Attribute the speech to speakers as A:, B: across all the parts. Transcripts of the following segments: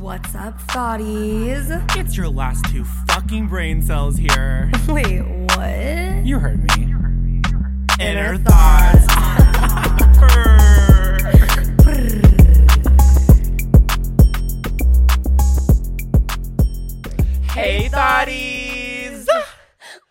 A: What's up, thotties?
B: It's your last two fucking brain cells here.
A: Wait, what?
B: You heard me.
A: Inner
B: Inner
A: thoughts.
B: thoughts. hey, thotties.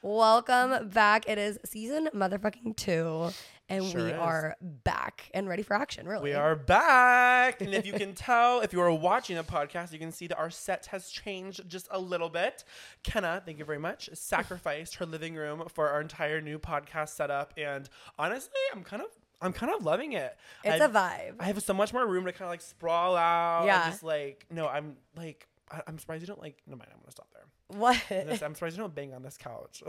A: Welcome back. It is season motherfucking two, and
B: Sure
A: we
B: is.
A: are back and ready for action. Really,
B: We are back. And if you can tell, if you are watching the podcast, you can see that our set has changed just a little bit. Kenna, thank you very much, sacrificed her living room for our entire new podcast setup. And honestly, I'm kind of I'm kind of loving it.
A: It's a vibe.
B: I have so much more room to kind of like sprawl out.
A: Yeah.
B: Just like no, I'm like I, I'm surprised you don't like. No mind, I'm gonna stop.
A: What?
B: This- I'm surprised you don't bang on this couch.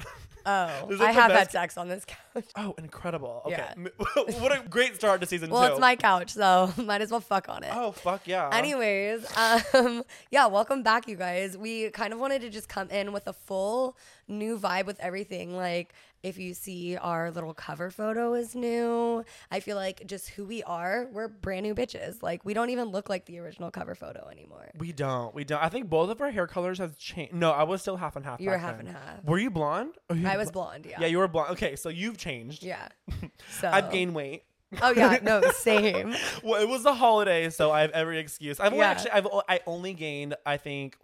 A: oh,
B: This
A: I have had sex on this couch.
B: oh, incredible. Okay,
A: Yeah.
B: What a great start to season
A: Well,
B: two.
A: it's my couch, so might as well fuck on it.
B: Oh fuck yeah.
A: Anyways, um, yeah, welcome back, you guys. We kind of wanted to just come in with a full new vibe with everything. Like, if you see our little cover photo is new, I feel like just who we are, we're brand new bitches. Like, we don't even look like the original cover photo anymore.
B: We don't. We don't. I think both of our hair colors have changed. No, I was still half and half.
A: You were half
B: then.
A: and half.
B: Were you blonde? You
A: I was blonde, yeah.
B: Yeah, you were blonde. Okay, so you've changed.
A: Yeah. So
B: I've gained weight.
A: Oh yeah, no, same.
B: Well, it was the holiday, so I have every excuse. I've only
A: Yeah.
B: actually, I've I only gained, I think,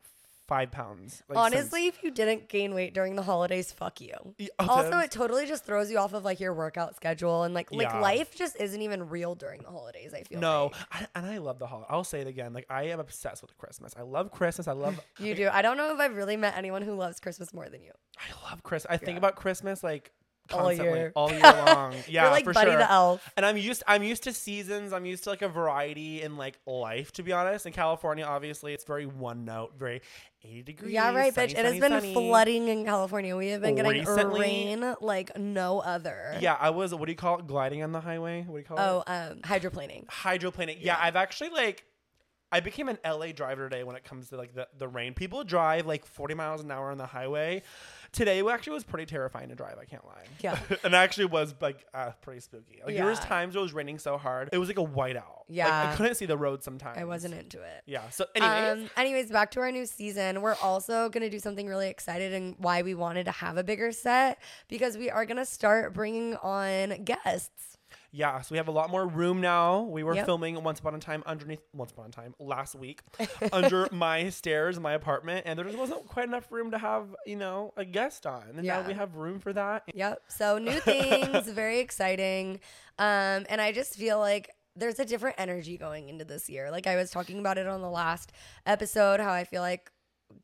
B: five pounds. like, since-
A: Honestly, if you didn't gain weight during the holidays, fuck you.
B: Yeah,
A: Also, it totally just throws you off of like your workout schedule and like like
B: Yeah.
A: life just isn't even real during the holidays. I feel
B: No,
A: like.
B: I, and I love the holiday. I'll say it again. Like I am obsessed with Christmas. I love Christmas. I love.
A: You do. I don't know if I've really met anyone who loves Christmas more than you.
B: I love Christmas. I think about Christmas like
A: All year.
B: all year long. Yeah,
A: like
B: for
A: Buddy
B: sure.
A: the Elf.
B: And I'm used. I'm used to seasons. I'm used to like a variety in like life. To be honest, in California, obviously, it's very one note, very 80 degrees.
A: Yeah, right,
B: sunny,
A: bitch. It has
B: sunny,
A: been
B: sunny.
A: flooding in California. We have been getting
B: Recently-
A: rain like no other.
B: Yeah, I was. What do you call it? Gliding on the highway. What do you call it?
A: Oh, um, hydroplaning.
B: hydroplaning. Yeah, I've actually like I became an LA driver today when it comes to like the, the rain. People drive like 40 miles an hour on the highway. Today actually was pretty terrifying to drive, I can't lie.
A: Yeah.
B: and actually was like uh, pretty spooky. Like there was
A: Yeah.
B: times it was raining so hard. It was like a whiteout. Like,
A: Yeah.
B: I couldn't see the road sometimes.
A: I wasn't into it.
B: Yeah. So anyways,
A: Um, anyways, back to our new season. We're also gonna do something really excited and why we wanted to have a bigger set because we are gonna start bringing on guests.
B: Yeah, so we have a lot more room now. We were
A: Yep.
B: filming once upon a time underneath once upon a time last week under my stairs in my apartment and there just wasn't quite enough room to have, you know, a guest on. And now we have room for that.
A: Yep. So new things, very exciting. Um, and I just feel like there's a different energy going into this year. Like I was talking about it on the last episode, how I feel like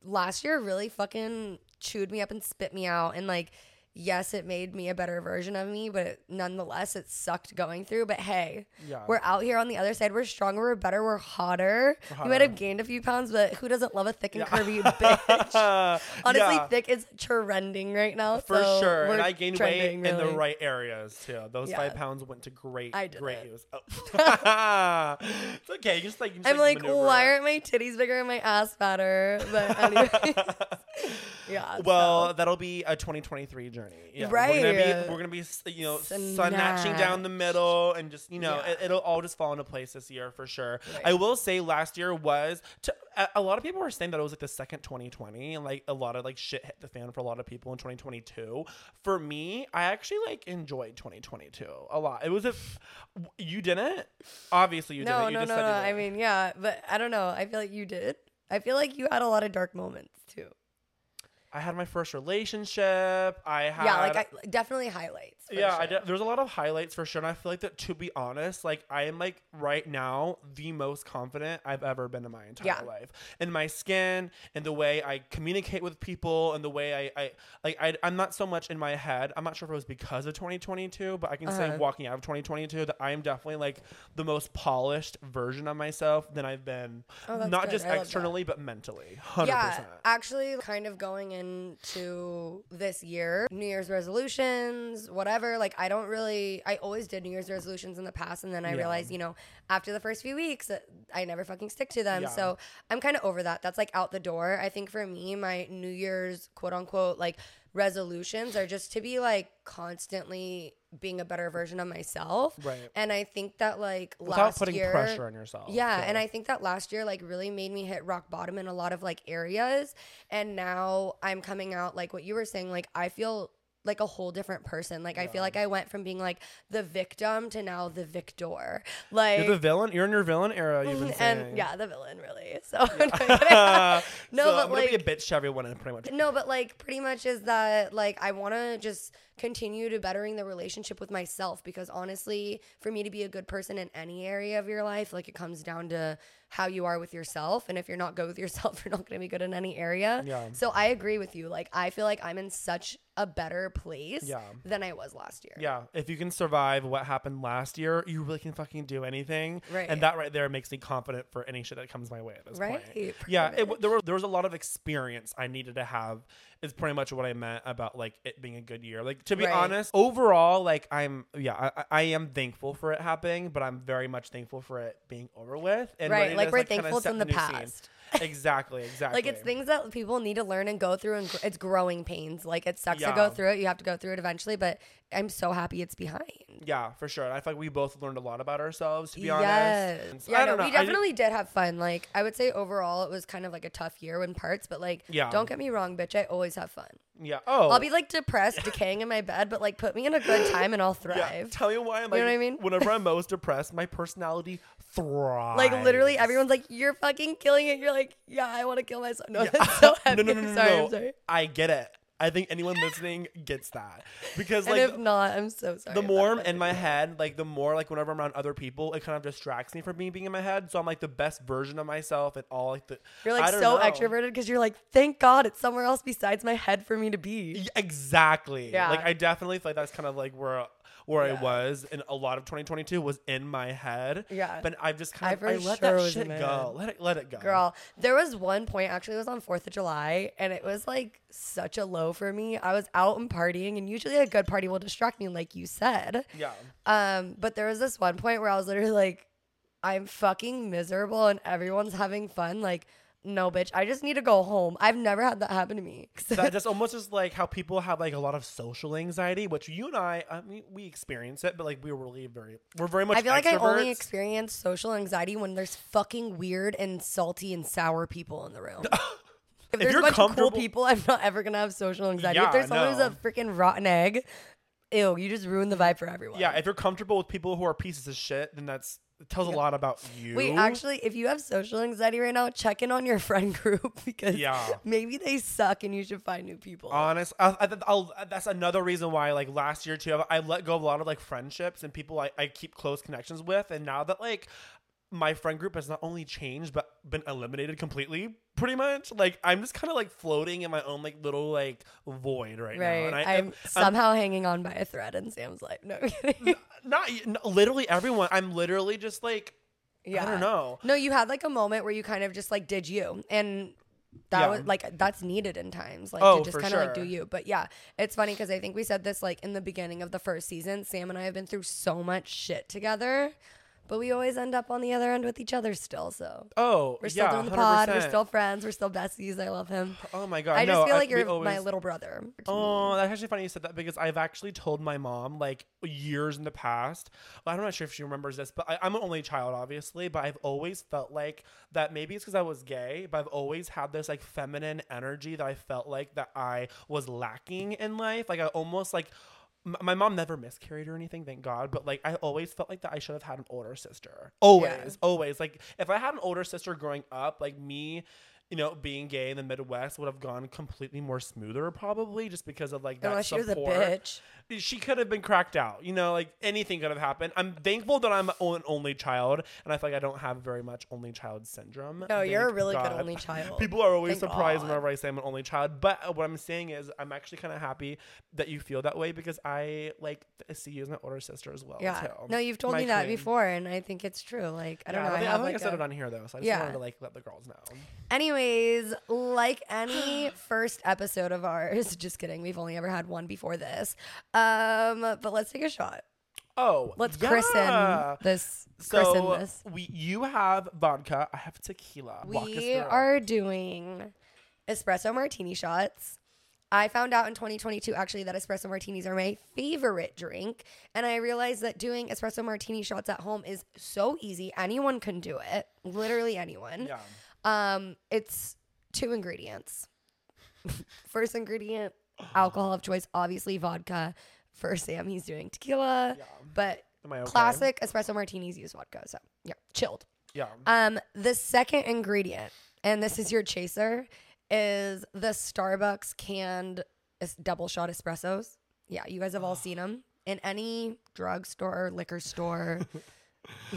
A: last year really fucking chewed me up and spit me out. And like, yes, it made me a better version of me, but nonetheless, it sucked going through. But hey,
B: Yeah.
A: we're out here on the other side. We're stronger, we're better, we're hotter.
B: We're
A: We might have gained a few pounds, but who doesn't love a thick and
B: Yeah.
A: curvy bitch? Honestly,
B: Yeah,
A: thick is trending right now.
B: for
A: so
B: sure. And I gained weight
A: trending,
B: in the right areas too. Those five pounds went to great,
A: I did
B: great
A: it.
B: use. Oh. it's okay. You just like. You just,
A: I'm like,
B: maneuver
A: why aren't my titties bigger and my ass fatter? But anyway, yeah.
B: Well,
A: so.
B: that'll be a 2023 journey. Yeah, We're
A: Right.
B: gonna be, we're gonna be you know, sun matching down the middle and just, you know,
A: Yeah.
B: it, it'll all just fall into place this year for sure.
A: Right.
B: I will say last year was, to, a, lot of people were saying that it was like the second 2020 and like a lot of like shit hit the fan for a lot of people in 2022. For me, I actually like enjoyed 2022 a lot. It was a, you didn't? Obviously you
A: no,
B: didn't. You
A: no, no, no.
B: you
A: I mean, yeah, but I don't know. I feel like you did. I feel like you had a lot of dark moments too.
B: I had my first relationship. I had
A: yeah, like I, definitely highlights.
B: Yeah, I de- there's a lot of highlights for sure. And I feel like that to be honest, like I am like right now the most confident I've ever been in my entire
A: Yeah.
B: life. In my skin, in the way I communicate with people, and the way I, I like I, I'm not so much in my head. I'm not sure if it was because of 2022, but I can say
A: Uh-huh.
B: walking out of 2022 that I am definitely like the most polished version of myself than I've been.
A: Oh, that's
B: not
A: good.
B: just
A: I
B: externally, but mentally. 100%.
A: Yeah, actually, kind of going into this year, New Year's resolutions, whatever. Like, I don't really, I always did New Year's resolutions in the past, and then I
B: Yeah.
A: realized, you know, after the first few weeks, uh, I never fucking stick to them.
B: Yeah.
A: So I'm kind of over that. That's like out the door. I think for me, my New Year's quote unquote like resolutions are just to be like constantly being a better version of myself.
B: Right.
A: And I think that like
B: Without
A: last
B: putting
A: year,
B: pressure on yourself.
A: yeah, and I think that last year like really made me hit rock bottom in a lot of like areas and now I'm coming out like what you were saying like I feel like a whole different person. Like I feel like I went from being like the victim to now the victor. Like
B: You're the villain. You're in your villain era. You've been saying.
A: and yeah, the villain really. So
B: no,
A: No,
B: so
A: but,
B: I'm gonna be a bitch to everyone and pretty much.
A: No, but like pretty much is that like I want to just continue to bettering the relationship with myself because honestly, for me to be a good person in any area of your life, like it comes down to how you are with yourself and if you're not good with yourself, you're not going to be good in any area.
B: Yeah.
A: So I agree with you. Like I feel like I'm in such a better place
B: Yeah.
A: than I was last year.
B: Yeah, if you can survive what happened last year, you really can fucking do anything.
A: Right.
B: And that right there makes me confident for any shit that comes my way at this
A: Right,
B: point.
A: pretty
B: Yeah, it, there were there was a lot of experience I needed to have. Is pretty much what I meant about like it being a good year. Like to be
A: Right.
B: honest, overall, like I'm yeah, I, I- am thankful for it happening, but I'm very much thankful for it being over with. And
A: Right,
B: to
A: like we're thankful it's in the
B: past. scene. Exactly, exactly.
A: Like it's things that people need to learn and go through, and gr- it's growing pains. Like it sucks to go through it. You have to go through it eventually, but I'm so happy it's behind.
B: Yeah, for sure. I feel like we both learned a lot about ourselves, to be honest. And so-
A: Yeah,
B: I
A: no,
B: don't know.
A: we
B: I ju-
A: definitely did have fun. Like I would say overall, it was kind of like a tough year in parts, but like,
B: Yeah.
A: don't get me wrong, bitch. I always have fun.
B: yeah. Oh,
A: I'll be like depressed, decaying in my bed, but like put me in a good time and I'll
B: Yeah,
A: thrive.
B: tell me why I'm
A: You
B: like,
A: know what I mean?
B: whenever I'm most depressed, my personality thrives.
A: Like literally, everyone's like, "You're fucking killing it." You're like, "Yeah, I want to kill myself." No, that's so heavy.
B: no, no, no, no,
A: sorry,
B: no.
A: I'm sorry.
B: I get it. I think anyone listening gets that because
A: And
B: like
A: if not, I'm so sorry.
B: the more I'm in my head, like the more like whenever I'm around other people, it kind of distracts me from me being in my head. So I'm like the best version of myself and all like the.
A: you're like so
B: know.
A: extroverted because you're like, "Thank God it's somewhere else besides my head for me to be."
B: Y- Exactly.
A: Yeah.
B: Like I definitely feel like that's kind of like where where I was in a lot of 2022 was in my head.
A: Yeah.
B: But I've just kind of I let
A: sure
B: that shit go. Let it let it go.
A: Girl, there was one point actually it was on 4th of July and it was like such a low for me. I was out and partying and usually a good party will distract me like you said.
B: Yeah.
A: Um but there was this one point where I was literally like I'm fucking miserable and everyone's having fun like no bitch, I just need to go home. I've never had that happen to me.
B: that just almost just like how people have like a lot of social anxiety, which you and I, I mean, we experience it, but like we're really very, we're very much.
A: I feel like I only experience social anxiety when there's fucking weird and salty and sour people in the room. If there's
B: you're
A: a bunch of cool people, I'm not ever gonna have social anxiety.
B: Yeah,
A: if there's someone who's a freaking rotten egg, ew, you just ruin the vibe for everyone.
B: Yeah, if you're comfortable with people who are pieces of shit, then that's it tells a lot about you.
A: Wait, actually, if you have social anxiety right now, check in on your friend group because
B: Yeah.
A: maybe they suck and you should find new people.
B: honest, I, I, I'll, that's another reason why like last year too, I let go of a lot of like friendships and people I, I keep close connections with, and now that like my friend group has not only changed but been eliminated completely pretty much like i'm just kind of like floating in my own like little like void right, now
A: right.
B: and I,
A: I'm
B: I'm-
A: somehow hanging on by a thread in Sam's life. No, I'm kidding.
B: not n- literally everyone. I'm literally just like yeah I don't know.
A: No, you had like a moment where you kind of just like did you. And that
B: Yeah.
A: was like that's needed in times like
B: Oh,
A: to just kind of like do
B: sure.
A: you but yeah it's funny because i think we said this like in the beginning of the first season sam and i have been through so much shit together but we always end up on the other end with each other still so
B: Oh,
A: we're still
B: yeah,
A: doing the pod we're still friends we're still besties i love him
B: Oh my god!
A: i just
B: no,
A: feel like you're my little brother.
B: Oh, that's actually funny you said that because I've actually told my mom like years in the past. I'm not sure if she remembers this, but I, I'm an only child, obviously. But I've always felt like that. Maybe it's because I was gay, but I've always had this like feminine energy that I felt like that I was lacking in life. Like I almost like. My mom never miscarried or anything, thank God. But like, I always felt like that I should have had an older sister. Always, always. Like, if I had an older sister growing up, like me, you know, being gay in the Midwest would have gone completely more smoother, probably, just because of like that
A: unless she was a bitch
B: She could have been cracked out. You know, like anything could have happened. I'm thankful that I'm an only child, and I feel like I don't have very much only child syndrome.
A: no you're a
B: Thank
A: really good only child
B: People are always
A: Thank
B: surprised
A: God.
B: whenever I say I'm an only child. But what I'm saying is, I'm actually kind of happy that you feel that way because I like see you as my older sister as well.
A: yeah
B: too.
A: no you've told
B: My
A: me that
B: queen.
A: before and i think it's true like i don't
B: Yeah,
A: know i,
B: think,
A: have
B: think
A: like
B: I said
A: a-
B: it on here though, so I just
A: Yeah.
B: wanted to like let the girls know.
A: Anyways, like any first episode of ours, just kidding. We've only ever had one before this. Um, but let's take a shot.
B: Oh,
A: Let's
B: yeah.
A: christen this. Christen
B: So
A: this.
B: we, you have vodka. I have tequila.
A: We are doing espresso martini shots. I found out in 2022 actually that espresso martinis are my favorite drink. And I realized that doing espresso martini shots at home is so easy. Anyone can do it. Literally anyone.
B: Yeah.
A: Um, it's two ingredients. First ingredient, alcohol of choice, obviously vodka. For Sam, he's doing tequila.
B: Yeah.
A: But
B: okay?
A: classic espresso martinis use vodka. So yeah, chilled.
B: Yeah.
A: Um, the second ingredient, and this is your chaser, is the Starbucks canned es- double shot espressos. Yeah, you guys have all seen them in any drugstore, liquor store,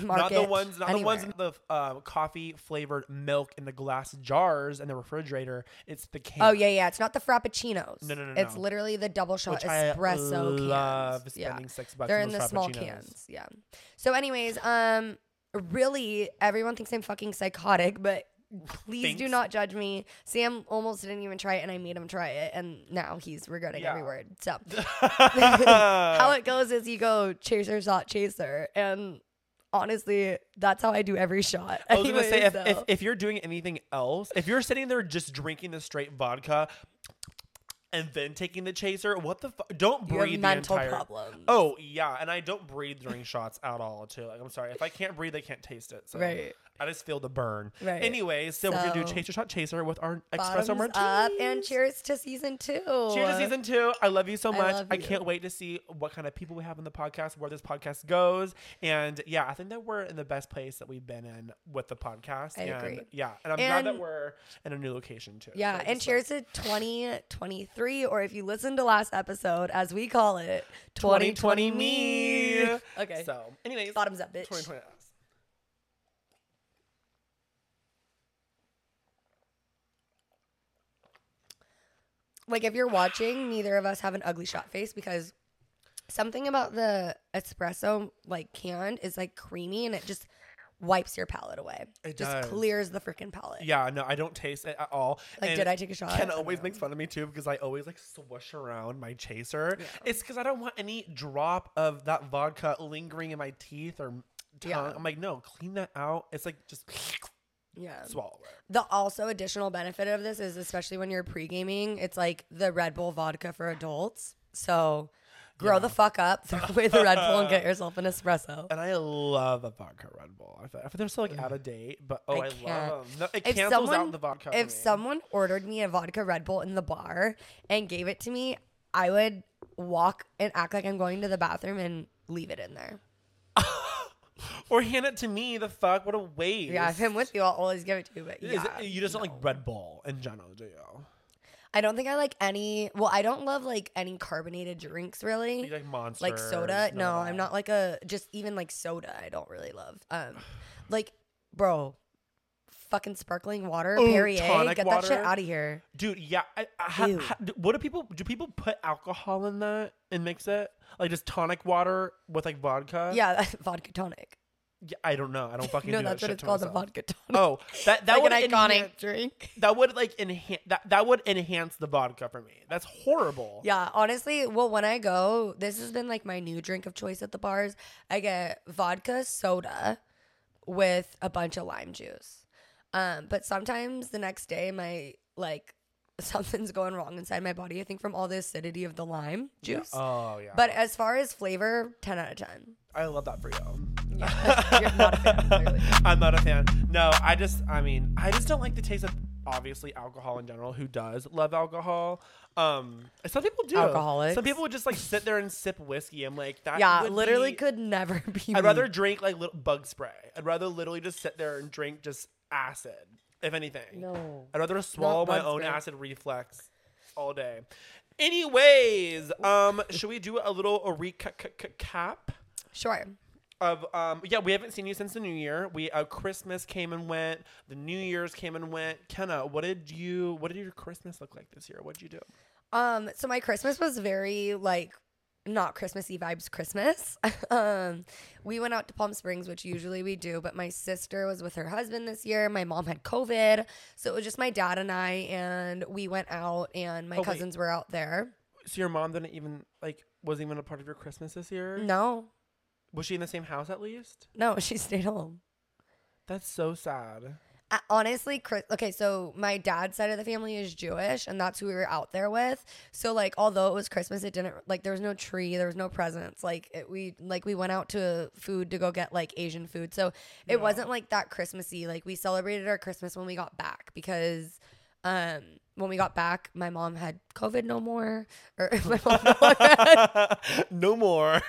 A: market.
B: not the ones, not the ones in the uh, coffee flavored milk in the glass jars in the refrigerator. It's the can.
A: Oh yeah, yeah. It's not the frappuccinos.
B: No, no, no,
A: It's
B: no.
A: literally the double shot
B: Which I
A: espresso
B: love
A: cans.
B: spending
A: yeah.
B: six bucks
A: They're in the small cans. Yeah. So, anyways, um, really, everyone thinks I'm fucking psychotic, but please do not judge me. Sam almost didn't even try it, and I made him try it, and now he's regretting every word. So, how it goes is you go chaser shot chaser, and honestly, that's how I do every shot.
B: I was gonna say if, if if you're doing anything else, if you're sitting there just drinking the straight vodka and then taking the chaser, what the fuck? Don't
A: you
B: breathe the
A: mental
B: entire.
A: problems.
B: Oh yeah, and I don't breathe during shots at all too. Like I'm sorry, if I can't breathe, I can't taste it. So
A: Right.
B: I just feel the burn.
A: Right.
B: Anyways, so, we're gonna do
A: So-
B: chaser shot chaser with our
A: Bottoms
B: espresso martini.
A: up, and cheers to season two.
B: Cheers to season two. I love you so
A: I
B: much.
A: love
B: I
A: you.
B: can't wait to see what kind of people we have in the podcast, where this podcast goes. And yeah, I think that we're in the best place that we've been in with the podcast.
A: I
B: and
A: agree.
B: Yeah. And I'm glad that
A: And-
B: we're in a new location too.
A: Yeah,
B: So
A: and
B: just,
A: cheers to 2023, or if you listen to last episode, as we call it, 2020 me. Okay.
B: So, anyways,
A: Bottoms up, bitch.
B: 2020 us.
A: Like if you're watching, neither of us have an ugly shot face because something about the espresso like canned is like creamy and it just wipes your palate away.
B: It
A: just
B: does.
A: clears the freaking palate.
B: Yeah, no, I don't taste it at all.
A: Like,
B: And
A: did I take a shot?
B: Ken always
A: know.
B: makes fun of me too because I always like swoosh around my chaser.
A: Yeah.
B: It's because I don't want any drop of that vodka lingering in my teeth or tongue.
A: Yeah.
B: I'm like, no, clean that out. It's like just
A: Yeah.
B: swallow it.
A: The also additional benefit of this is especially when you're pre-gaming, it's like the Red Bull vodka for adults. So grow
B: Yeah.
A: the fuck up, throw away the Red Bull and get yourself an espresso.
B: And I love a vodka Red Bull. I feel, they're still like out of date, but oh,
A: I
B: I, love them. No, it
A: If
B: cancels
A: someone-
B: out the vodka.
A: if
B: me.
A: someone ordered me a vodka Red Bull in the bar and gave it to me, I would walk and act like I'm going to the bathroom and leave it in there.
B: or hand it to me, the fuck, what a waste.
A: Yeah, if I'm with you, I'll always give it to you. But yeah,
B: it- you just don't like Red Bull in general, do you?
A: I don't think I like any. Well, I don't love like any carbonated drinks really.
B: You like Monster,
A: like soda. No, I'm not like a just even like soda. I don't really love. Um, like bro, fucking sparkling water,
B: Ooh,
A: Perrier. Get that shit out of here.
B: Dude, yeah. I, I, ha, ha- what do people do? People put alcohol in that and mix it, like just tonic water with like vodka.
A: Yeah, vodka tonic.
B: Yeah, I don't know. I don't fucking.
A: No,
B: do
A: that's what it's called, a vodka tonic.
B: Oh, that that
A: like
B: would
A: an iconic
B: enhance,
A: drink.
B: that would like enhance that that would enhance the vodka for me. That's horrible.
A: Yeah, honestly, well, when I go, this has been like my new drink of choice at the bars. I get vodka soda with a bunch of lime juice. Um, but sometimes the next day, my like something's going wrong inside my body. I think from all the acidity of the lime
B: Yeah.
A: juice.
B: Oh yeah.
A: But as far as flavor, ten out of ten.
B: I love that for you.
A: Yeah, you're not a fan, clearly.
B: I'm not a fan. No, I just, I mean, I just don't like the taste of obviously alcohol in general. Who does love alcohol? Um, some people do.
A: Alcoholics.
B: Some people would just like sit there and sip whiskey. I'm like, that.
A: Yeah, literally
B: be-
A: could never be.
B: I'd rather drink like little bug spray. I'd rather literally just sit there and drink just acid, if anything.
A: No.
B: I'd rather swallow my own
A: spray.
B: acid reflex all day. Anyways, um, should we do a little a recap?
A: Sure.
B: Of um yeah we haven't seen you since the new year we uh christmas came and went the new year's came and went kenna what did you what did your christmas look like this year what did you do
A: Um, so my Christmas was very like not Christmassy vibes Christmas. um, we went out to Palm Springs, which usually we do, but my sister was with her husband this year. My mom had COVID, so it was just my dad and I, and we went out, and my
B: Oh, wait.
A: cousins were out there.
B: so your mom didn't even like wasn't even a part of your christmas this year
A: No,
B: was she in the same house at least
A: no, she stayed home.
B: that's so sad
A: Uh, honestly, Chris, okay, so my dad's side of the family is Jewish, and that's who we were out there with. So like, although it was Christmas, it didn't like there was no tree, there was no presents. Like it, we like we went out to food to go get like Asian food, so it
B: Yeah.
A: wasn't like that Christmassy. Like we celebrated our Christmas when we got back because um when we got back, my mom had COVID no more, or my mom no had
B: no more.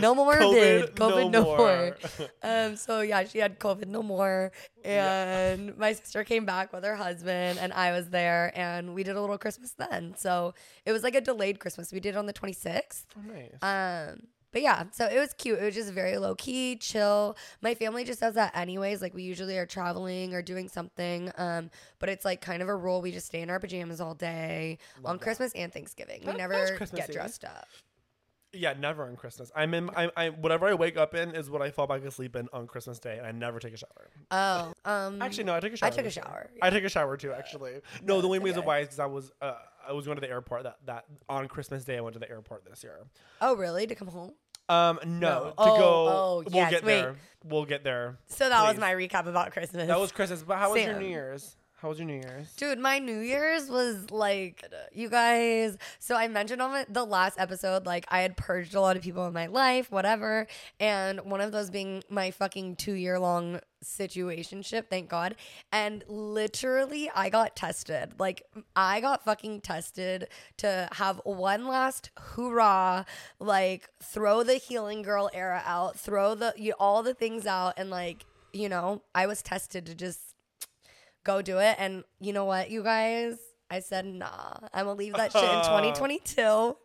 A: no more vid, COVID no,
B: more.
A: more. Um, so yeah, she had COVID no more,
B: Yeah.
A: and my sister came back with her husband, and I was there, and we did a little Christmas then. So it was like a delayed Christmas. We did it on the twenty sixth.
B: Oh, nice.
A: Um, but yeah, so it was cute. It was just very low key, chill. My family just does that anyways. Like we usually are traveling or doing something. Um, but it's like kind of a rule. We just stay in our pajamas all day
B: Love
A: on
B: that.
A: Christmas and Thanksgiving.
B: That-
A: we never get dressed up.
B: yeah, never on Christmas. I'm in. I, I whatever I wake up in is what I fall back asleep in on Christmas Day, and I never take a shower.
A: Oh, um,
B: Actually, no, I took a shower.
A: I took a shower.
B: I took a shower too. Actually, no. The only reason why is because I was uh, I was going to the airport that that on Christmas Day I went to the airport this year.
A: Oh, really? To come home?
B: Um, no,
A: No.
B: to
A: Oh,
B: go.
A: oh,
B: we'll
A: yes,
B: get
A: wait.
B: there. We'll get there.
A: So that was my recap about Christmas.
B: That was Christmas. But how was your New Year's? How was your New Year's?
A: Dude, my New Year's was like, you guys. So I mentioned on the last episode, like I had purged a lot of people in my life, whatever. And one of those being my fucking two year long situationship, thank God. And literally, I got tested. Like, I got fucking tested to have one last hoorah, like throw the healing girl era out, throw the you, all the things out, and like, you know, I was tested to just go do it. And you know what, you guys? I said, nah, I'm gonna leave that shit in 2022.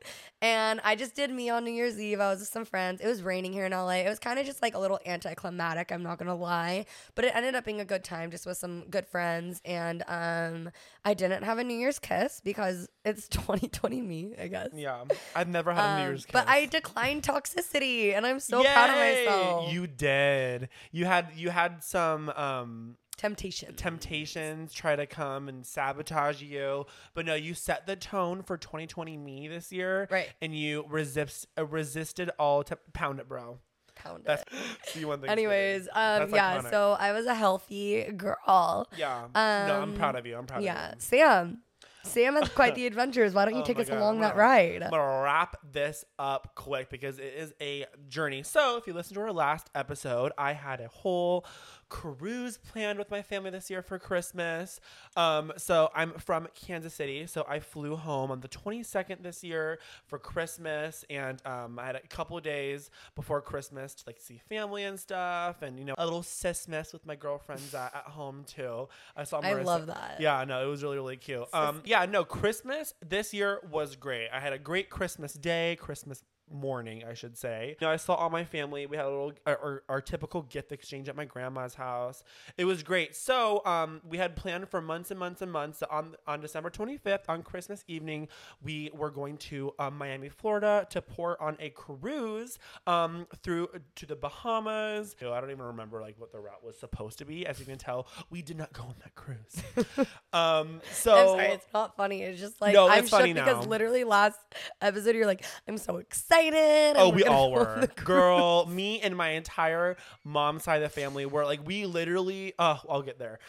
A: And I just did me on New Year's Eve. I was with some friends. It was raining here in LA. It was kind of just like a little anticlimactic, I'm not gonna lie. But it ended up being a good time just with some good friends. And um I didn't have a New Year's kiss because it's 2020 me, I guess.
B: Yeah, I've never had a New
A: Um,
B: kiss.
A: But. I declined toxicity and I'm so proud of myself.
B: You did. You had you had some um
A: Temptation.
B: temptations try to come and sabotage you, but no, you set the tone for 2020 me this year,
A: Right.
B: And you resist uh, resisted all te- pound it, bro.
A: Pound
B: That's
A: it.
B: see one thing.
A: Anyways, um, yeah,
B: iconic.
A: so I was a healthy girl.
B: yeah. no, I'm
A: um,
B: proud of you. I'm proud
A: Yeah,
B: of you. Yeah.
A: Sam. Sam has quite the adventures. Why don't you
B: Oh
A: take us
B: God,
A: along
B: I'm
A: that
B: gonna-
A: ride?
B: I'm gonna wrap this up quick because it is a journey. So, if you listen to our last episode, I had a whole cruise planned with my family this year for Christmas. Um, so I'm from Kansas City, so I flew home on the 22nd this year for Christmas, and um, I had a couple of days before Christmas to like see family and stuff, and you know a little sismas with my girlfriends at, at home too. I saw.
A: I love that.
B: Yeah, no, it was really really cute. Um, yeah, no, Christmas this year was great. I had a great Christmas day, Christmas morning, I should say. You know, I saw all my family. We had a little our, our, our typical gift exchange at my grandma's house. It was great. So, um, we had planned for months and months and months. On on December 25th, on Christmas evening, we were going to um, Miami, Florida, to pour on a cruise um, through to the Bahamas. You know, I don't even remember like what the route was supposed to be. As you can tell, we did not go on that cruise. um, so
A: sorry, it's not funny. It's just like
B: No,
A: I'm
B: it's funny
A: shook because literally last episode you're like, I'm so excited. And
B: Oh, we all were. Girl, me and my entire mom side of the family were like, we literally. Oh, I'll get there.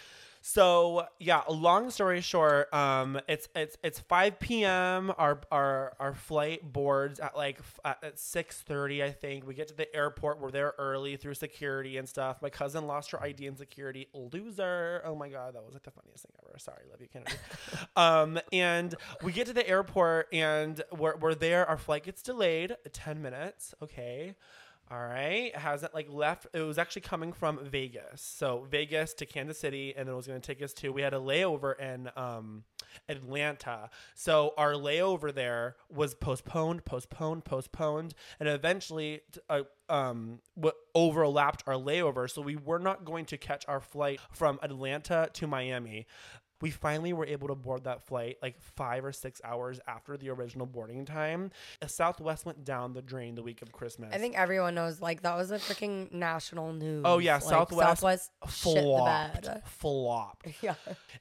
B: So yeah, long story short, um, it's it's it's 5 p.m. Our our our flight boards at like f- at, at 6:30, I think. We get to the airport. We're there early through security and stuff. My cousin lost her ID in security. Loser. Oh my god, that was like the funniest thing ever. Sorry, love you, Kennedy. um, and we get to the airport and we're we're there. Our flight gets delayed 10 minutes. Okay. All right. It hasn't like left. It was actually coming from Vegas. So Vegas to Kansas City, and then it was going to take us to. We had a layover in um, Atlanta. So our layover there was postponed, postponed, postponed, and eventually uh, um, what overlapped our layover. So we were not going to catch our flight from Atlanta to Miami. We finally were able to board that flight like five or six hours after the original boarding time. Southwest went down the drain the week of Christmas.
A: I think everyone knows like that was a freaking national news.
B: Oh, yeah,
A: Like,
B: Southwest
A: Southwest shit the
B: flopped, flopped.
A: Yeah.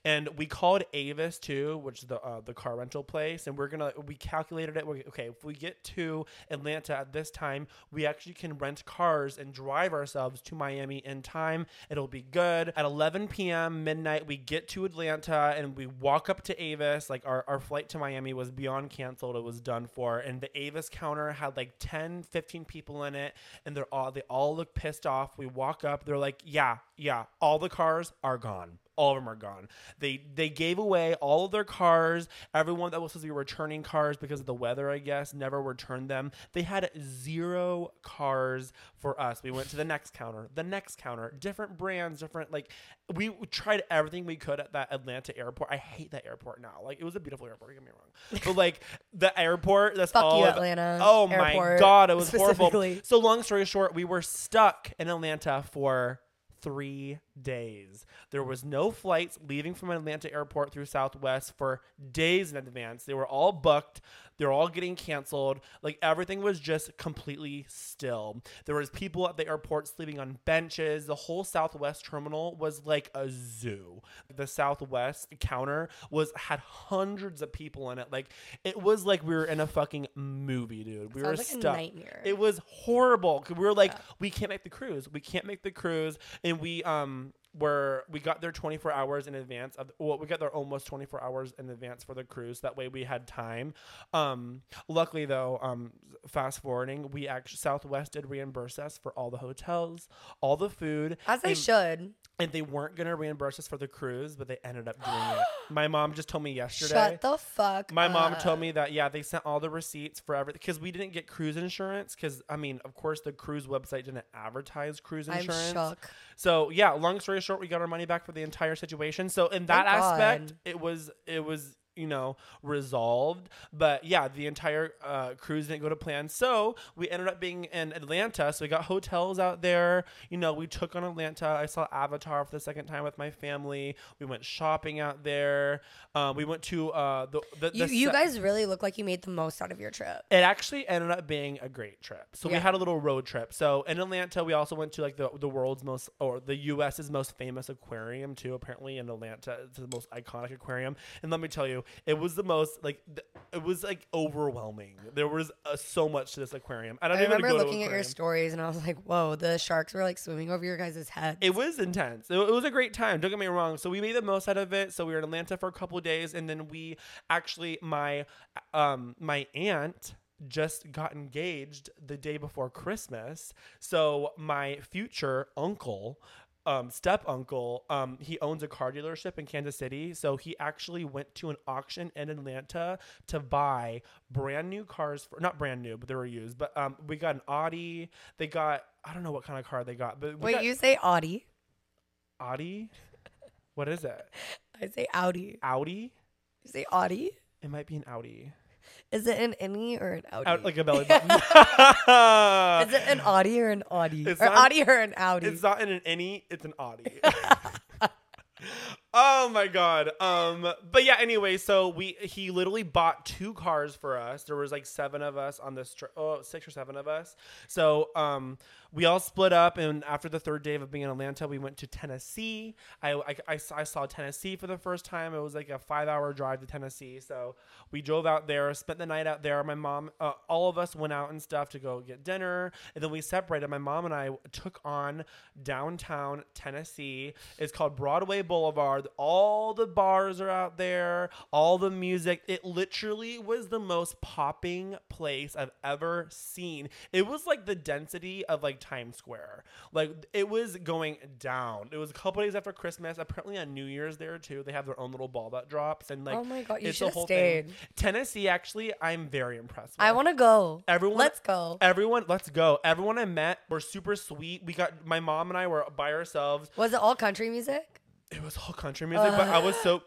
B: And we called Avis too, which is the uh, the car rental place, and we're gonna we calculated it. We're, okay, if we get to Atlanta at this time, we actually can rent cars and drive ourselves to Miami in time. It'll be good. At 11 p.m. midnight, we get to Atlanta and we walk up to Avis. Like our, our flight to Miami was beyond canceled. It was done for, and the Avis counter had like 10, 15 people in it, and they're all they all look pissed off. We walk up, they're like, yeah, yeah, all the cars are gone all of them are gone. They they gave away all of their cars. Everyone that was supposed to be returning cars because of the weather, I guess, never returned them. They had zero cars for us. We went to the next counter, the next counter, different brands, different like we tried everything we could at that Atlanta airport. I hate that airport now. Like it was a beautiful airport, don't get me wrong. But like the airport, that's
A: Fuck
B: all
A: you,
B: of-
A: Atlanta
B: Oh my god, it was horrible. So long story short, we were stuck in Atlanta for three days. There was no flights leaving from Atlanta airport through Southwest for days in advance. They were all booked. They're all getting canceled. Like everything was just completely still. There was people at the airport sleeping on benches. The whole Southwest terminal was like a zoo. The Southwest counter was had hundreds of people in it. Like it was like we were in a fucking movie, dude. We were
A: Sounds like a
B: stuck.
A: nightmare.
B: It was horrible. We were like, we can't make the cruise. We can't make the cruise, and we um were we got there 24 hours in advance of well we got there almost 24 hours in advance for the cruise. That way we had time. Um luckily though um fast forwarding we actually southwest did reimburse us for all the hotels all the food.
A: As they should.
B: And they weren't gonna reimburse us for the cruise but they ended up doing it my mom just told me yesterday
A: Shut the fuck.
B: Up My mom
A: up.
B: told me that yeah, they sent all the receipts for everything because we didn't get cruise insurance because I mean, of course, the cruise website didn't advertise cruise insurance.
A: I'm shook.
B: So yeah, long story short, we got our money back for the entire situation. So in that
A: Thank
B: aspect,
A: God.
B: it was it was you know resolved. But yeah, the entire uh, cruise didn't go to plan. So we ended up being in Atlanta. So we got hotels out there. You know, we took on Atlanta. I saw Avatar for the second time with my family. We went shopping out there. Um, we went to uh, the the,
A: You,
B: the
A: you
B: se-
A: guys really look like you made the most out of your trip.
B: it actually ended up being a great trip. So we had a little road trip. So in Atlanta, we also went to like the, the world's most or the U.S.'s most famous aquarium too. Apparently in Atlanta, it's the most iconic aquarium. And let me tell you, it was the most like th- it was like overwhelming. There was uh, so much to this aquarium. I don't
A: I
B: even
A: remember looking at your stories and I was like, whoa, the sharks were like swimming over your guys' heads.
B: It was intense. It, it was a great time. Don't get me wrong. So we made the most out of it. So we were in Atlanta for a couple of days, and then we actually my um my aunt just got engaged the day before Christmas. So my future uncle. Um, step uncle, um, he owns a car dealership in Kansas City. So he actually went to an auction in Atlanta to buy brand new cars for not brand new, but they were used. But um, we got an Audi. They got I don't know what kind of car they got, but we
A: Wait,
B: got,
A: you say Audi?
B: Audi? What is it?
A: I say Audi.
B: Audi?
A: You say Audi?
B: It might be an Audi.
A: Is it an innie or an Audi?
B: Out like a belly button.
A: Is it an Audi or an Audi?
B: It's
A: or
B: not-
A: Audi or an Audi?
B: it's not in an any, it's an Audi. oh my god. Um but yeah, anyway, so we he literally bought two cars for us. There was like seven of us on this trip. Oh, six or seven of us. So um we all split up and after the third day of being in Atlanta, we went to Tennessee. I, I, I, I saw Tennessee for the first time. It was like a five hour drive to Tennessee. So we drove out there, spent the night out there. My mom, uh, all of us went out and stuff to go get dinner. And then we separated. My mom and I took on downtown Tennessee. It's called Broadway Boulevard. All the bars are out there, all the music. It literally was the most popping place I've ever seen. It was like the density of like Times Square. Like it was going down. It was a couple days after Christmas. Apparently on New Year's there too. They have their own little ball that drops and like
A: oh my god, you should have stayed.
B: thing. Tennessee actually I'm very impressed with.
A: I want to go.
B: Everyone-
A: let's go.
B: Everyone, let's go. Everyone I met were super sweet. We got my mom and I were by ourselves.
A: Was it all country music?
B: It was all country music, but I was so.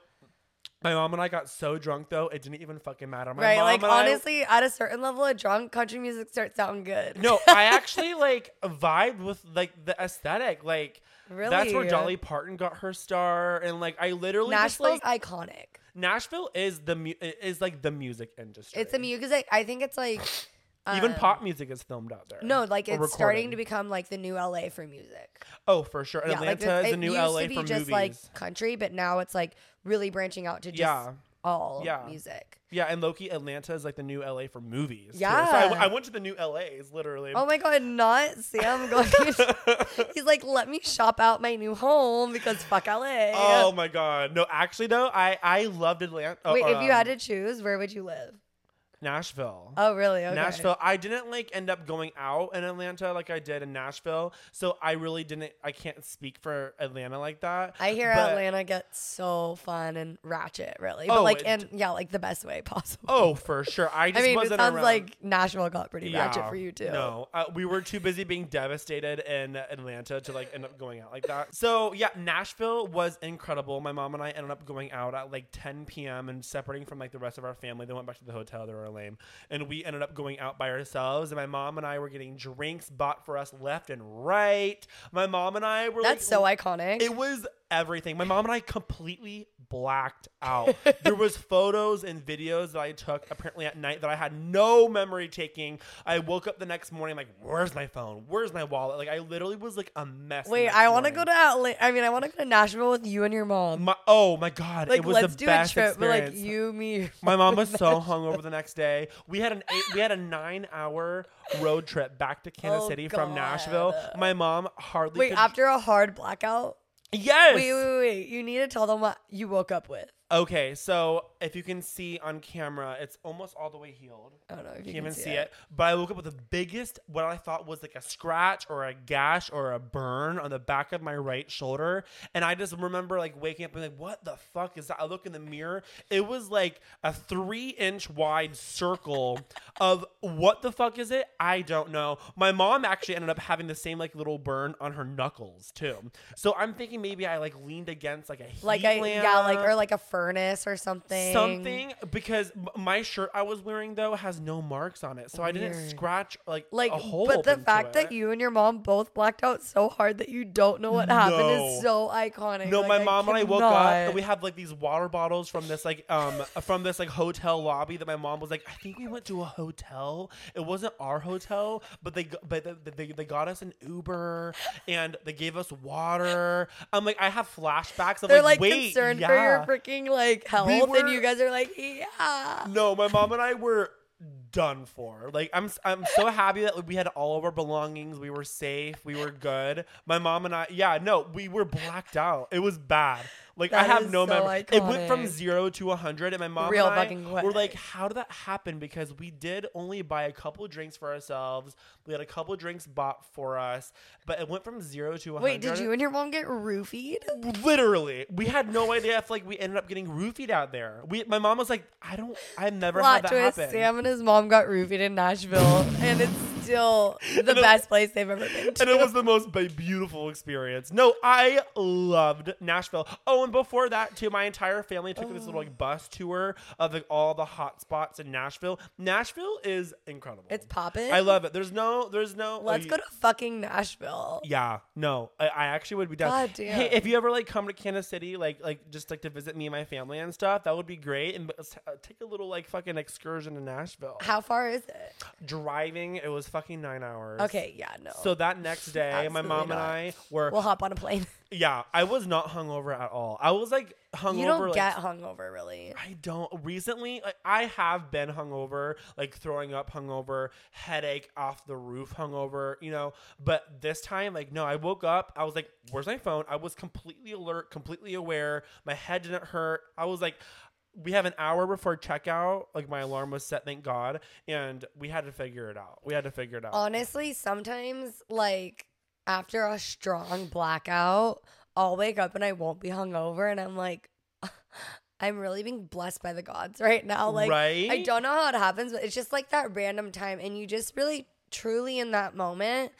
B: My mom and I got so drunk though, it didn't even fucking matter. My
A: right,
B: mom
A: like
B: and I-
A: honestly, at a certain level of drunk, country music starts sounding good.
B: no, I actually like vibed with like the aesthetic. Like really? That's where? Dolly Parton got her star, and like I literally just
A: Nashville's
B: like
A: iconic.
B: Nashville is the mu- is like the music industry.
A: It's the music. I think it's like
B: Even
A: um,
B: pop music is filmed out there.
A: No, like it's starting to become like the new LA for music.
B: Oh, for sure.
A: Yeah, like
B: Atlanta
A: it,
B: is the
A: it
B: new
A: used
B: LA
A: to be
B: for
A: just
B: movies.
A: like country, but now it's like really branching out to just
B: Yeah.
A: all
B: Yeah.
A: music.
B: yeah, and Loki, Atlanta is like the new LA for movies. too. So
A: Yeah.
B: I, I went to the new LA's literally.
A: Oh my god, not Sam going. He's like, let me shop out my new home because fuck LA.
B: Oh my god. No, actually though, I I loved Atlanta. oh,
A: Wait, if you
B: um,
A: had to choose, where would you live?
B: Nashville.
A: Oh, really? Okay.
B: Nashville. I didn't like end up going out in Atlanta like I did in Nashville. So I really didn't I can't speak for Atlanta like that.
A: I hear
B: but-
A: Atlanta gets so fun and ratchet, really.
B: Oh,
A: But like,
B: it-
A: and yeah, like the best way possible.
B: Oh, for sure. I
A: I
B: just
A: mean, it
B: wasn't
A: sounds
B: around.
A: like Nashville got pretty ratchet for you too.
B: No, uh, we were too busy being devastated in Atlanta to like end up going out like that. So yeah, Nashville was incredible. My mom and I ended up going out at like 10 p.m. and separating from like the rest of our family. They went back to the hotel. They were lame, and we ended up going out by ourselves. And my mom and I were getting drinks bought for us left and right. My mom and I were
A: That's
B: like,
A: so iconic.
B: it was everything. My mom and I completely blacked out. there was photos and videos that I took apparently at night that I had no memory taking. I woke up the next morning like, where's my phone? Where's my wallet? Like I literally was like a mess.
A: Wait, I want to go to Atlanta. I mean, I want to go to Nashville with you and your mom.
B: My, oh my god,
A: like,
B: it was
A: let's
B: the
A: do
B: best
A: a trip. But like you, me.
B: My mom was so hungover the next day. We had an eight, we had a nine hour road trip back to Kansas
A: Oh,
B: City from
A: God.
B: Nashville. My mom hardly
A: Wait, after a hard blackout.
B: Yes.
A: Wait, wait, wait. You need to tell them what you woke up with.
B: Okay, so if you can see on camera, it's almost all the way healed.
A: I don't know if you
B: Can't
A: can
B: even see it. But I woke up with the biggest, what I thought was like a scratch or a gash or a burn on the back of my right shoulder. And I just remember like waking up and like, what the fuck is that? I look in the mirror. It was like a three inch wide circle of what the fuck is it? I don't know. My mom actually ended up having the same like little burn on her knuckles too. So I'm thinking maybe I like leaned against like a heat
A: Like a
B: lamp
A: yeah, like or like a furnace or something.
B: something because my shirt I was wearing though has no marks on it, so I didn't scratch like
A: Like,
B: a hole.
A: but the fact that you and your mom both blacked out so hard that you don't know what happened is so iconic.
B: No,
A: Like,
B: my mom and I woke up and we had like these water bottles from this like um from this like hotel lobby that my mom was like, I think we went to a hotel. It wasn't our hotel, but they but they, they, they got us an Uber and they gave us water. I'm like, I have flashbacks of
A: They're
B: like,
A: like
B: wait,
A: concerned
B: yeah.
A: for your freaking like health,
B: We
A: and you guys are like, yeah.
B: No, my mom and I were done for. Like I'm I'm so happy that we had all of our belongings. We were safe. We were good. My mom and I yeah, no, we were blacked out. It was bad. Like I have no
A: so
B: memory. It went from 0 to 100 and my mom
A: Real
B: and I
A: fucking
B: were
A: quick.
B: like how did that happen because we did only buy a couple drinks for ourselves. We had a couple drinks bought for us, but it went from 0 to 100.
A: Wait, did you and your mom get roofied?
B: Literally, we had no idea if like we ended up getting roofied out there. We, my mom was like, "I don't, I've never
A: Plot
B: had that
A: twist:
B: happen."
A: Sam and his mom got roofied in Nashville, and it's still the best place they've ever been to.
B: and it was the most beautiful experience. No, I loved Nashville. Oh, and before that too, my entire family took this little like bus tour of like all the hot spots in Nashville. Nashville is incredible.
A: it's popping.
B: I love it. There's no, there's no.
A: Let's
B: like,
A: go to fucking Nashville.
B: Yeah, no, I, I actually would be down.
A: God damn.
B: Hey, if you ever like come to Kansas City, like like just like to visit me and my family and stuff, that would be great. And uh, take a little like fucking excursion to Nashville.
A: How far is it?
B: Driving, it was fucking nine hours.
A: Okay, yeah, no.
B: So that next day, my
A: Absolutely
B: mom and
A: not.
B: I were
A: we'll hop on a plane.
B: yeah. I was not hungover at all. I was like hungover.
A: you don't
B: like,
A: get hungover really.
B: I don't recently. Like, I have been hungover, like throwing up hungover, headache off the roof hungover, you know. But this time, like, no, I woke up. I was like, "Where's my phone?" I was completely alert, completely aware. My head didn't hurt. I was like, "We have an hour before checkout." Like my alarm was set, thank God, and we had to figure it out. We had to figure it out.
A: Honestly, sometimes like after a strong blackout, I'll wake up and I won't be hungover, and I'm like, I'm really being blessed by the gods right now. Like, I don't know how it happens, but it's just like that random time, and you just really, truly in that moment,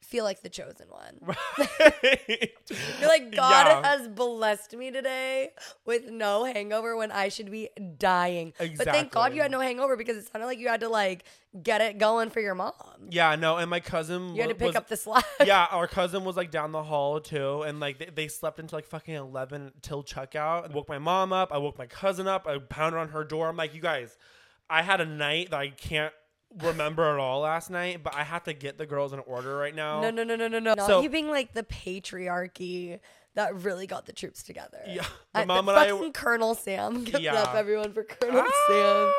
A: feel like the chosen one.
B: Right.
A: You're like, God
B: Yeah.
A: has blessed me today with no hangover when I should be dying. But thank God you had no hangover because it sounded like you had to like get it going for your mom.
B: Yeah, no, and my cousin
A: You had to pick
B: was-
A: up the slack.
B: yeah, our cousin was like down the hall too, and like they, they slept until like fucking eleven till checkout. I woke my mom up. I woke my cousin up. I pounded on her door. I'm like, you guys, I had a night that I can't remember at all last night, but I have to get the girls in order right now.
A: No, no, no, no, no, no. Not
B: So-
A: you being like the patriarchy that really got the troops together.
B: Yeah,
A: I-
B: mom
A: the
B: and I-
A: fucking Colonel Sam. Give
B: Yeah.
A: up everyone for Colonel Sam.
B: Ah!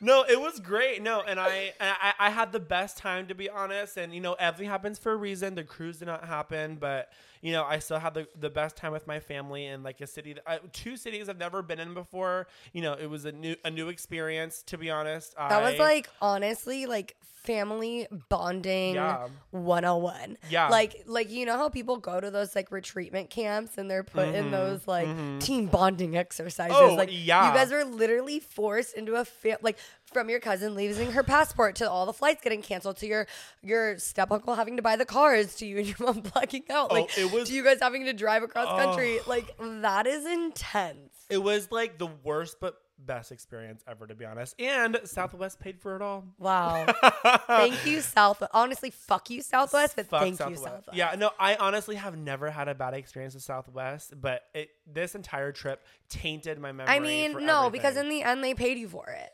B: No, it was great. No, and I, I I had the best time to be honest. And you know, everything happens for a reason. The cruise did not happen, but you know, I still had the, the best time with my family in like a city, that, I, two cities I've never been in before. You know, it was a new a new experience. To be honest,
A: That was like honestly like family bonding
B: Yeah.
A: 101.
B: Yeah.
A: Like like you know how people go to those like retreatment camps and they're put in
B: Mhm,
A: those like
B: mhm.
A: team bonding exercises.
B: Oh,
A: like
B: yeah.
A: you guys were literally forced into a fam- like from your cousin losing her passport to all the flights getting canceled to your your step uncle having to buy the cars to you and your mom blacking out.
B: Oh,
A: Like
B: it was-
A: to you guys having to drive across country.
B: Oh.
A: Like that is intense.
B: It was like the worst but best experience ever, to be honest. And Southwest paid for it all.
A: Wow. thank you, Southwest. Honestly, fuck you, Southwest, but
B: Fuck
A: thank you,
B: Southwest.
A: Southwest.
B: Yeah, no, I honestly have never had a bad experience with Southwest, but it this entire trip tainted my memory.
A: I mean, no, because in the end they paid you for it.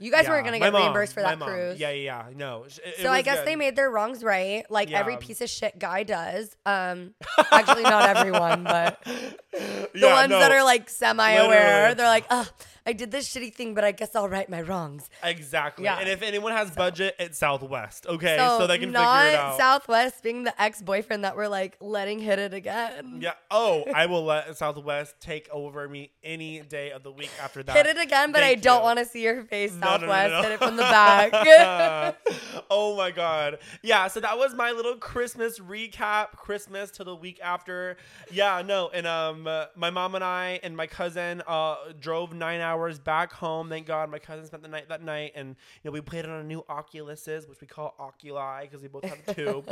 A: You guys weren't gonna get
B: mom,
A: reimbursed for that
B: mom.
A: cruise.
B: Yeah, yeah, yeah. No. it- it
A: So I guess
B: good.
A: they made their wrongs right, like every piece of shit guy does. Um, actually, not everyone, but the
B: Yeah,
A: ones
B: no,
A: that are like semi-aware,
B: Literally.
A: they're like, "Oh, I did this shitty thing, but I guess I'll right my wrongs."
B: exactly.
A: Yeah.
B: And if anyone has budget, it's Southwest. Okay, so, they can
A: not
B: figure it out.
A: Southwest being the ex-boyfriend that we're like letting hit it again.
B: yeah. Oh, I will let Southwest take over me any day of the week after that.
A: Hit it again, but I
B: Thank
A: don't want to see your face,
B: No, no, no,
A: Southwest.
B: no.
A: Hit it from the back.
B: oh my god. Yeah, so that was my little Christmas recap. Christmas to the week after. Yeah, no, and um my mom and I and my cousin uh drove 9 hours back home. Thank God my cousin spent the night that night and you know we played on a new Oculuses, which we call Oculi because we both have two.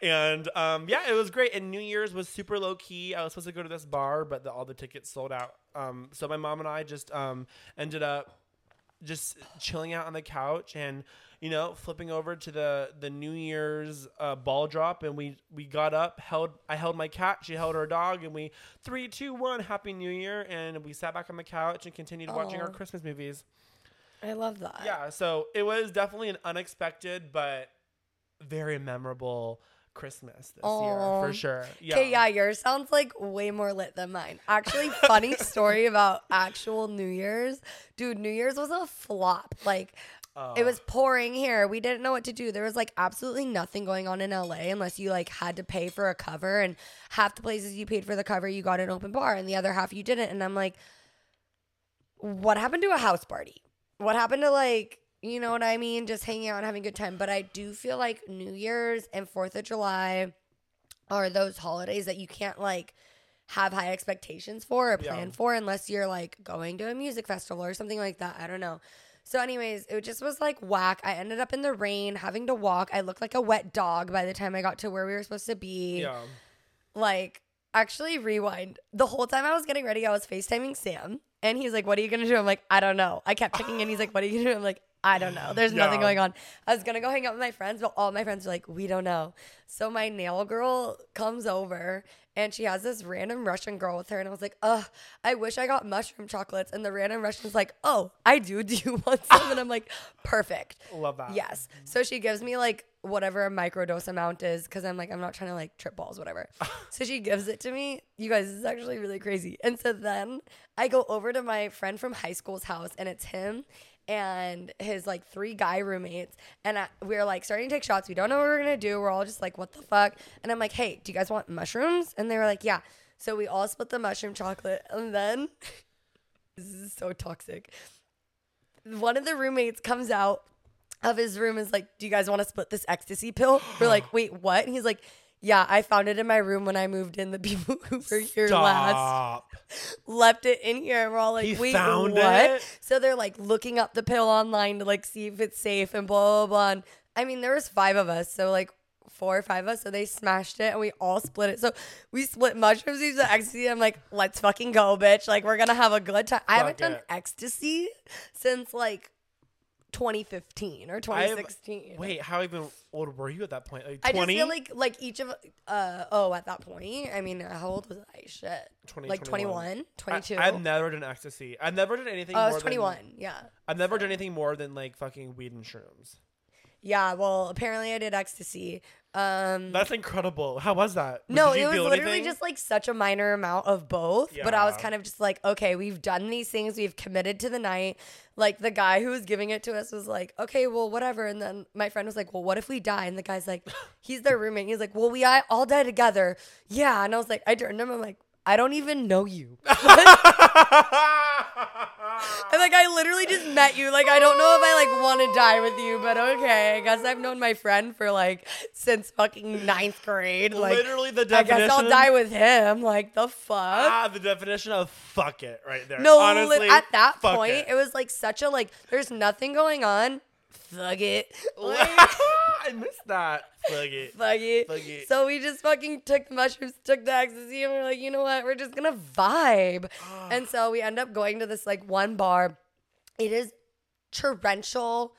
B: and um yeah, it was great and New Year's was super low key. I was supposed to go to this bar, but the, all the tickets sold out. Um so my mom and I just um ended up just chilling out on the couch and you know flipping over to the the new year's uh, ball drop. And we we got up held i held my cat she held her dog and we three two one happy new year. And we sat back on the couch and continued watching our christmas movies.
A: I love that.
B: yeah so it was definitely an unexpected but very memorable christmas this year for sure yeah
A: Okay, yeah, yours sounds like way more lit than mine. Actually, funny story about actual New Year's. Dude, New Year's was a flop. Like,
B: Uh,
A: it was pouring here. We didn't know what to do. There was like absolutely nothing going on in LA unless you like had to pay for a cover. And half the places you paid for the cover, you got an open bar, and the other half you didn't. And I'm like, what happened to a house party? What happened to like, you know what I mean? Just hanging out and having a good time. But I do feel like New Year's and Fourth of July are those holidays that you can't like have high expectations for or
B: Yeah.
A: plan for unless you're like going to a music festival or something like that. I don't know. So, anyways, it just was like whack. I ended up in the rain, having to walk. I looked like a wet dog by the time I got to where we were supposed to be.
B: yeah
A: Like, actually, rewind. The whole time I was getting ready, I was FaceTiming Sam, and he's like, What are you gonna do? I'm like, I don't know. I kept checking in. He's like, What are you gonna do? I'm like, I don't know. There's nothing going on. I was gonna go hang out with my friends, but all my friends are like, We don't know. So my nail girl comes over and she has this random Russian girl with her. And I was like, ugh, I wish I got mushroom chocolates. And the random Russian's like, oh, I do. Do you want some? And I'm like, perfect.
B: love that
A: Yes. So she gives me like whatever a microdose amount is because I'm like, I'm not trying to like trip balls, whatever. so she gives it to me. You guys, this is actually really crazy. And so then I go over to my friend from high school's house and it's him and his like three guy roommates. And I, we're like starting to take shots. We don't know what we're going to do. We're all just like, what the fuck? And I'm like, hey, do you guys want mushrooms? And they were like, yeah. So we all split the mushroom chocolate. And then this is so toxic. One of the roommates comes out of his room is like, Do you guys want to split this ecstasy pill? We're like, Wait, what? And he's like, Yeah, I found it in my room when I moved in. The people who were here last left it in here. And we're all like,
B: He
A: Wait,
B: found
A: what?
B: it?
A: So they're like looking up the pill online to like see if it's safe and blah, blah, blah. And I mean, there was five of us. So like, four or five of us, so they smashed it and we all split it. So we split mushrooms, we used ecstasy. I'm like, let's fucking go, bitch. Like we're gonna have a good time. I haven't done ecstasy since like 2015 or
B: I have-
A: 2016.
B: Wait, how even old were you at that point? Like
A: I just feel like like each of uh oh at that point. I mean, how old was I? Shit,
B: 20,
A: like
B: 21.
A: 21, 22.
B: I, have never done ecstasy. I've never done anything
A: oh, I was
B: than
A: 21. Yeah.
B: I've never done anything more than like fucking weed and shrooms.
A: Yeah, well, apparently I did ecstasy. Um
B: That's incredible. How was that?
A: No, it was literally
B: anything?
A: just like such a minor amount of both. But I was kind of just like, okay, we've done these things. We've committed to the night. Like the guy who was giving it to us was like, okay, well, whatever. And then my friend was like, well, what if we die? And the guy's like, he's their roommate. He's like, well, we all die together. Yeah. And I was like, I turned to him. I'm like, I don't even know you. I'm like, I literally just met you. Like, I don't know if I like want to die with you, but okay. I guess I've known my friend for like since fucking ninth grade. Like,
B: Literally the definition.
A: I guess I'll die with him. Like the fuck.
B: Ah, the definition of fuck it right there.
A: no,
B: honestly,
A: at that point,
B: it.
A: it. was like such a like. There's nothing going on. Fuck it. Like,
B: I missed that. Fuck it.
A: fuck it.
B: Fuck it.
A: So we just fucking took the mushrooms, took the ecstasy, and we're like, you know what? We're just gonna vibe. And so we end up going to this like one bar. It is torrential.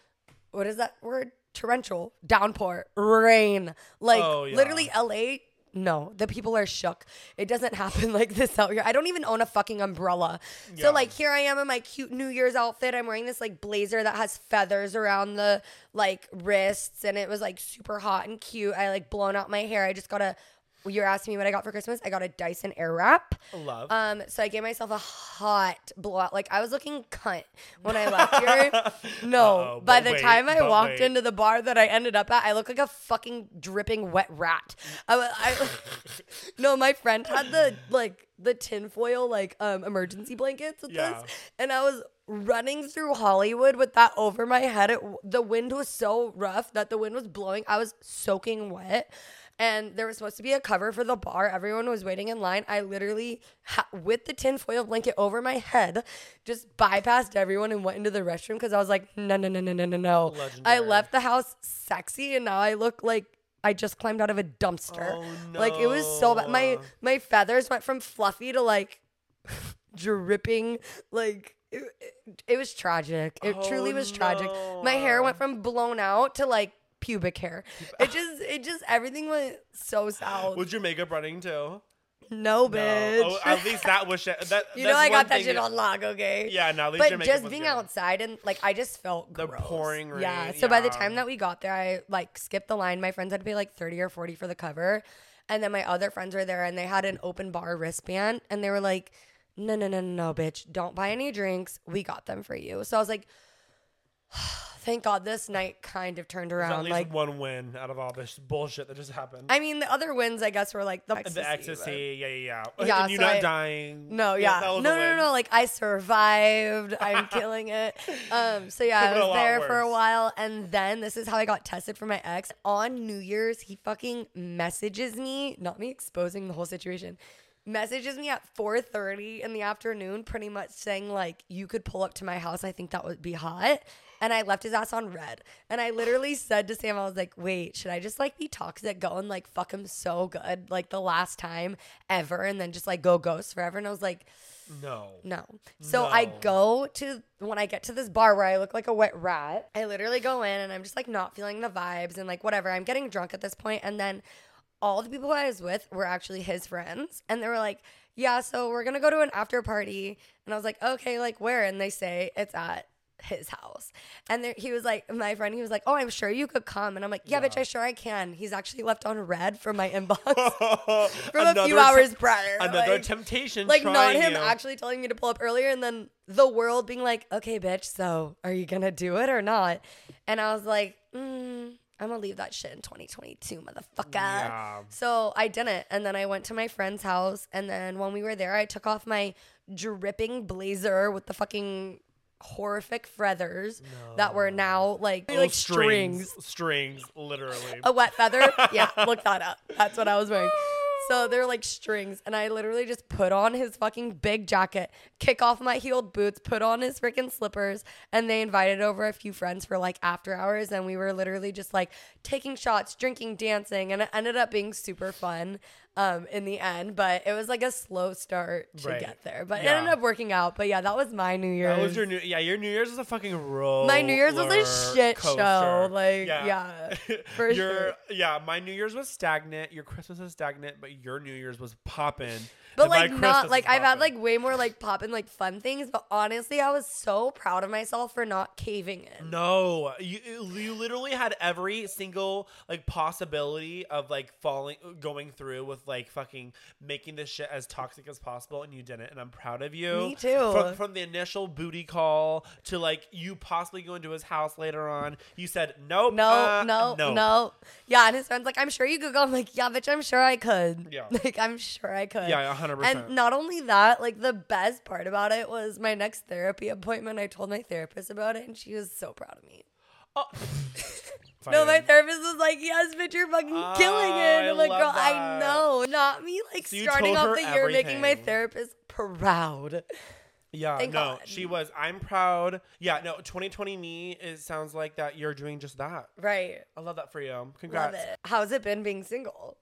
A: What is that word? Torrential downpour, rain. Like
B: Oh, yeah.
A: literally, LA. No, the people are shook. It doesn't happen like this out here. I don't even own a fucking umbrella.
B: Yeah.
A: So like here I am in my cute New Year's outfit. I'm wearing this like blazer that has feathers around the like wrists and it was like super hot and cute. I like blown out my hair. I just got a you're asking me what I got for Christmas? I got a Dyson Airwrap.
B: Love.
A: Um, so I gave myself a hot blowout. Like I was looking cunt when I left here. No, by the
B: wait,
A: time I walked
B: wait.
A: into the bar that I ended up at, I looked like a fucking dripping wet rat. I, I no, my friend had the like the tinfoil like um emergency blankets with
B: Yeah.
A: us, and I was running through Hollywood with that over my head. It, the wind was so rough that the wind was blowing. I was soaking wet. And there was supposed to be a cover for the bar. Everyone was waiting in line. I literally, ha- with the tinfoil blanket over my head, just bypassed everyone and went into the restroom because I was like, no, no, no, no, no, no, no. I left the house sexy and now I look like I just climbed out of a dumpster.
B: Oh,
A: Like it was so bad. My my feathers went from fluffy to like dripping. Like it, it, it was tragic. It truly
B: Oh,
A: was tragic. My hair went from blown out to like pubic hair. It just it just everything went so south.
B: Was your makeup running too?
A: no,
B: No.
A: bitch.
B: Oh, at least that was shit. That,
A: you know I got that shit on lock, okay?
B: Yeah, no, at least
A: But just being
B: good.
A: outside and like I just felt
B: The
A: gross.
B: pouring rain. Yeah.
A: So by the time that we got there, I like skipped the line. My friends had to pay like thirty or forty for the cover, and then my other friends were there and they had an open bar wristband and they were like, "No, no, no, no, no, bitch! Don't buy any drinks. We got them for you." So I was like. Thank God this night kind of turned
B: around. at least
A: Like,
B: one win out of all this bullshit that just happened.
A: I mean, the other wins, I guess, were like the ecstasy.
B: the ecstasy, yeah, yeah, yeah.
A: Yeah,
B: and you
A: so
B: not
A: I-
B: dying.
A: No, yeah. No, no, no, no. Like I survived. I'm killing it. Um, so yeah, I was there for a while and then this is how I got tested for my ex. On New Year's, he fucking messages me, not me exposing the whole situation. Messages me at 4:30 in the afternoon, pretty much saying like, "You could pull up to my house. I think that would be hot." And I left his ass on red. And I literally said to Sam, I was like, "Wait, should I just like be toxic, go and like fuck him so good, like the last time ever, and then just like go ghost forever?" And I was like,
B: No.
A: no. So I go to when I get to this bar where I look like a wet rat. I literally go in and I'm just like not feeling the vibes and like whatever. I'm getting drunk at this point and then all the people I was with were actually his friends and they were like, "Yeah, so we're going to go to an after party." And I was like, "Okay, like where?" And they say it's at his house. And there, he was like, my friend, he was like, "Oh, I'm sure you could come." And I'm like, "Yeah, bitch, I sure I can." He's actually left on red from my inbox from a few hours
B: te-
A: prior.
B: Another
A: like-
B: temptation.
A: like not him
B: you.
A: actually telling me to pull up earlier and then the world being like okay bitch so are you gonna do it or not and i was like mm, i'm gonna leave that shit in 2022 motherfucker
B: Yeah.
A: so i didn't and then i went to my friend's house and then when we were there i took off my dripping blazer with the fucking horrific feathers that were now like like strings
B: Strings, literally.
A: a wet feather. yeah, look that up. That's what I was wearing. So they're like strings, and I literally just put on his fucking big jacket, kick off my heeled boots, put on his freaking slippers, and they invited over a few friends for like after hours, and we were literally just like taking shots, drinking, dancing, and it ended up being super fun um in the end but it was like a slow start to
B: Right.
A: get there but
B: Yeah.
A: it ended up working out but yeah that was my new year's
B: That was your new, yeah. Your New Year's was a fucking roll.
A: My New Year's was a shit show, like, yeah, for
B: your,
A: sure.
B: Yeah, my New Year's was stagnant. Your Christmas was stagnant, but your New Year's was popping.
A: But
B: and
A: like not like I've had like way more like popping like fun things, but honestly, I was so proud of myself for not caving in.
B: No, you you literally had every single like possibility of like falling, going through with like fucking making this shit as toxic as possible, and you didn't. And I'm proud of you.
A: Me too.
B: From from the initial booty call to like you possibly going to his house later on, you said nope,
A: No,
B: uh,
A: no, no, Yeah, and his friend's like, I'm sure you could go. I'm like, yeah, bitch, I'm sure I could.
B: Yeah.
A: Like, I'm sure I could.
B: Yeah, 100%.
A: And not only that, like the best part about it was my next therapy appointment. I told my therapist about it, and she was so proud of me.
B: Oh.
A: No, my therapist was like, "Yes, bitch, you're fucking killing
B: Oh,
A: it."
B: I
A: I'm like, "Girl, I know." Not me, like
B: So
A: starting off the year making my therapist proud.
B: Yeah,
A: Thank
B: no,
A: God.
B: she was. I'm proud. Yeah, no, 2020 me. It sounds like that you're doing just that.
A: Right.
B: I love that for you. Congrats.
A: How's it been being single?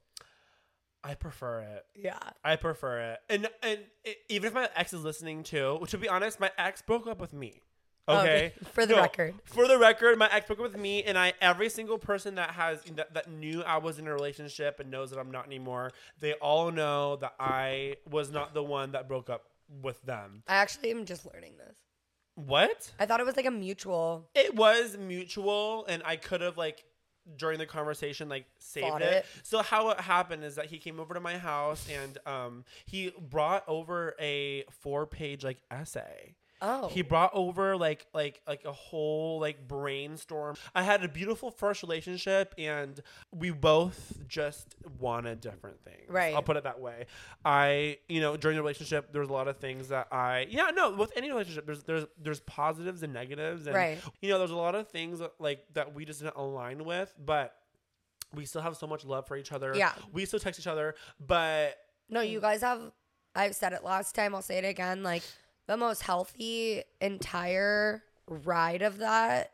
B: I prefer it.
A: Yeah.
B: I prefer it. And and i even if my ex is listening too, which to be honest, my ex broke up with me. Oh, okay.
A: Okay, for the record.
B: For the record, my ex broke up with me, and I every single person that has that, that knew I was in a relationship and knows that I'm not anymore, they all know that I was not the one that broke up with them.
A: I actually am just learning this.
B: What?
A: I thought it was like a mutual.
B: It was mutual, and I could have like during the conversation like saved it.
A: it.
B: So how it happened is that he came over to my house and um he brought over a four page like essay.
A: Oh.
B: He brought over like like like a whole like brainstorm. I had a beautiful first relationship and we both just wanted different things.
A: Right.
B: I'll put it that way. I you know during the relationship there's a lot of things that I yeah no with any relationship there's there's there's positives and negatives and
A: Right.
B: you know there's a lot of things that, like that we just didn't align with but we still have so much love for each other.
A: Yeah.
B: We still text each other but
A: No, you guys have. I've said it last time. I'll say it again. Like the most healthy entire ride of that.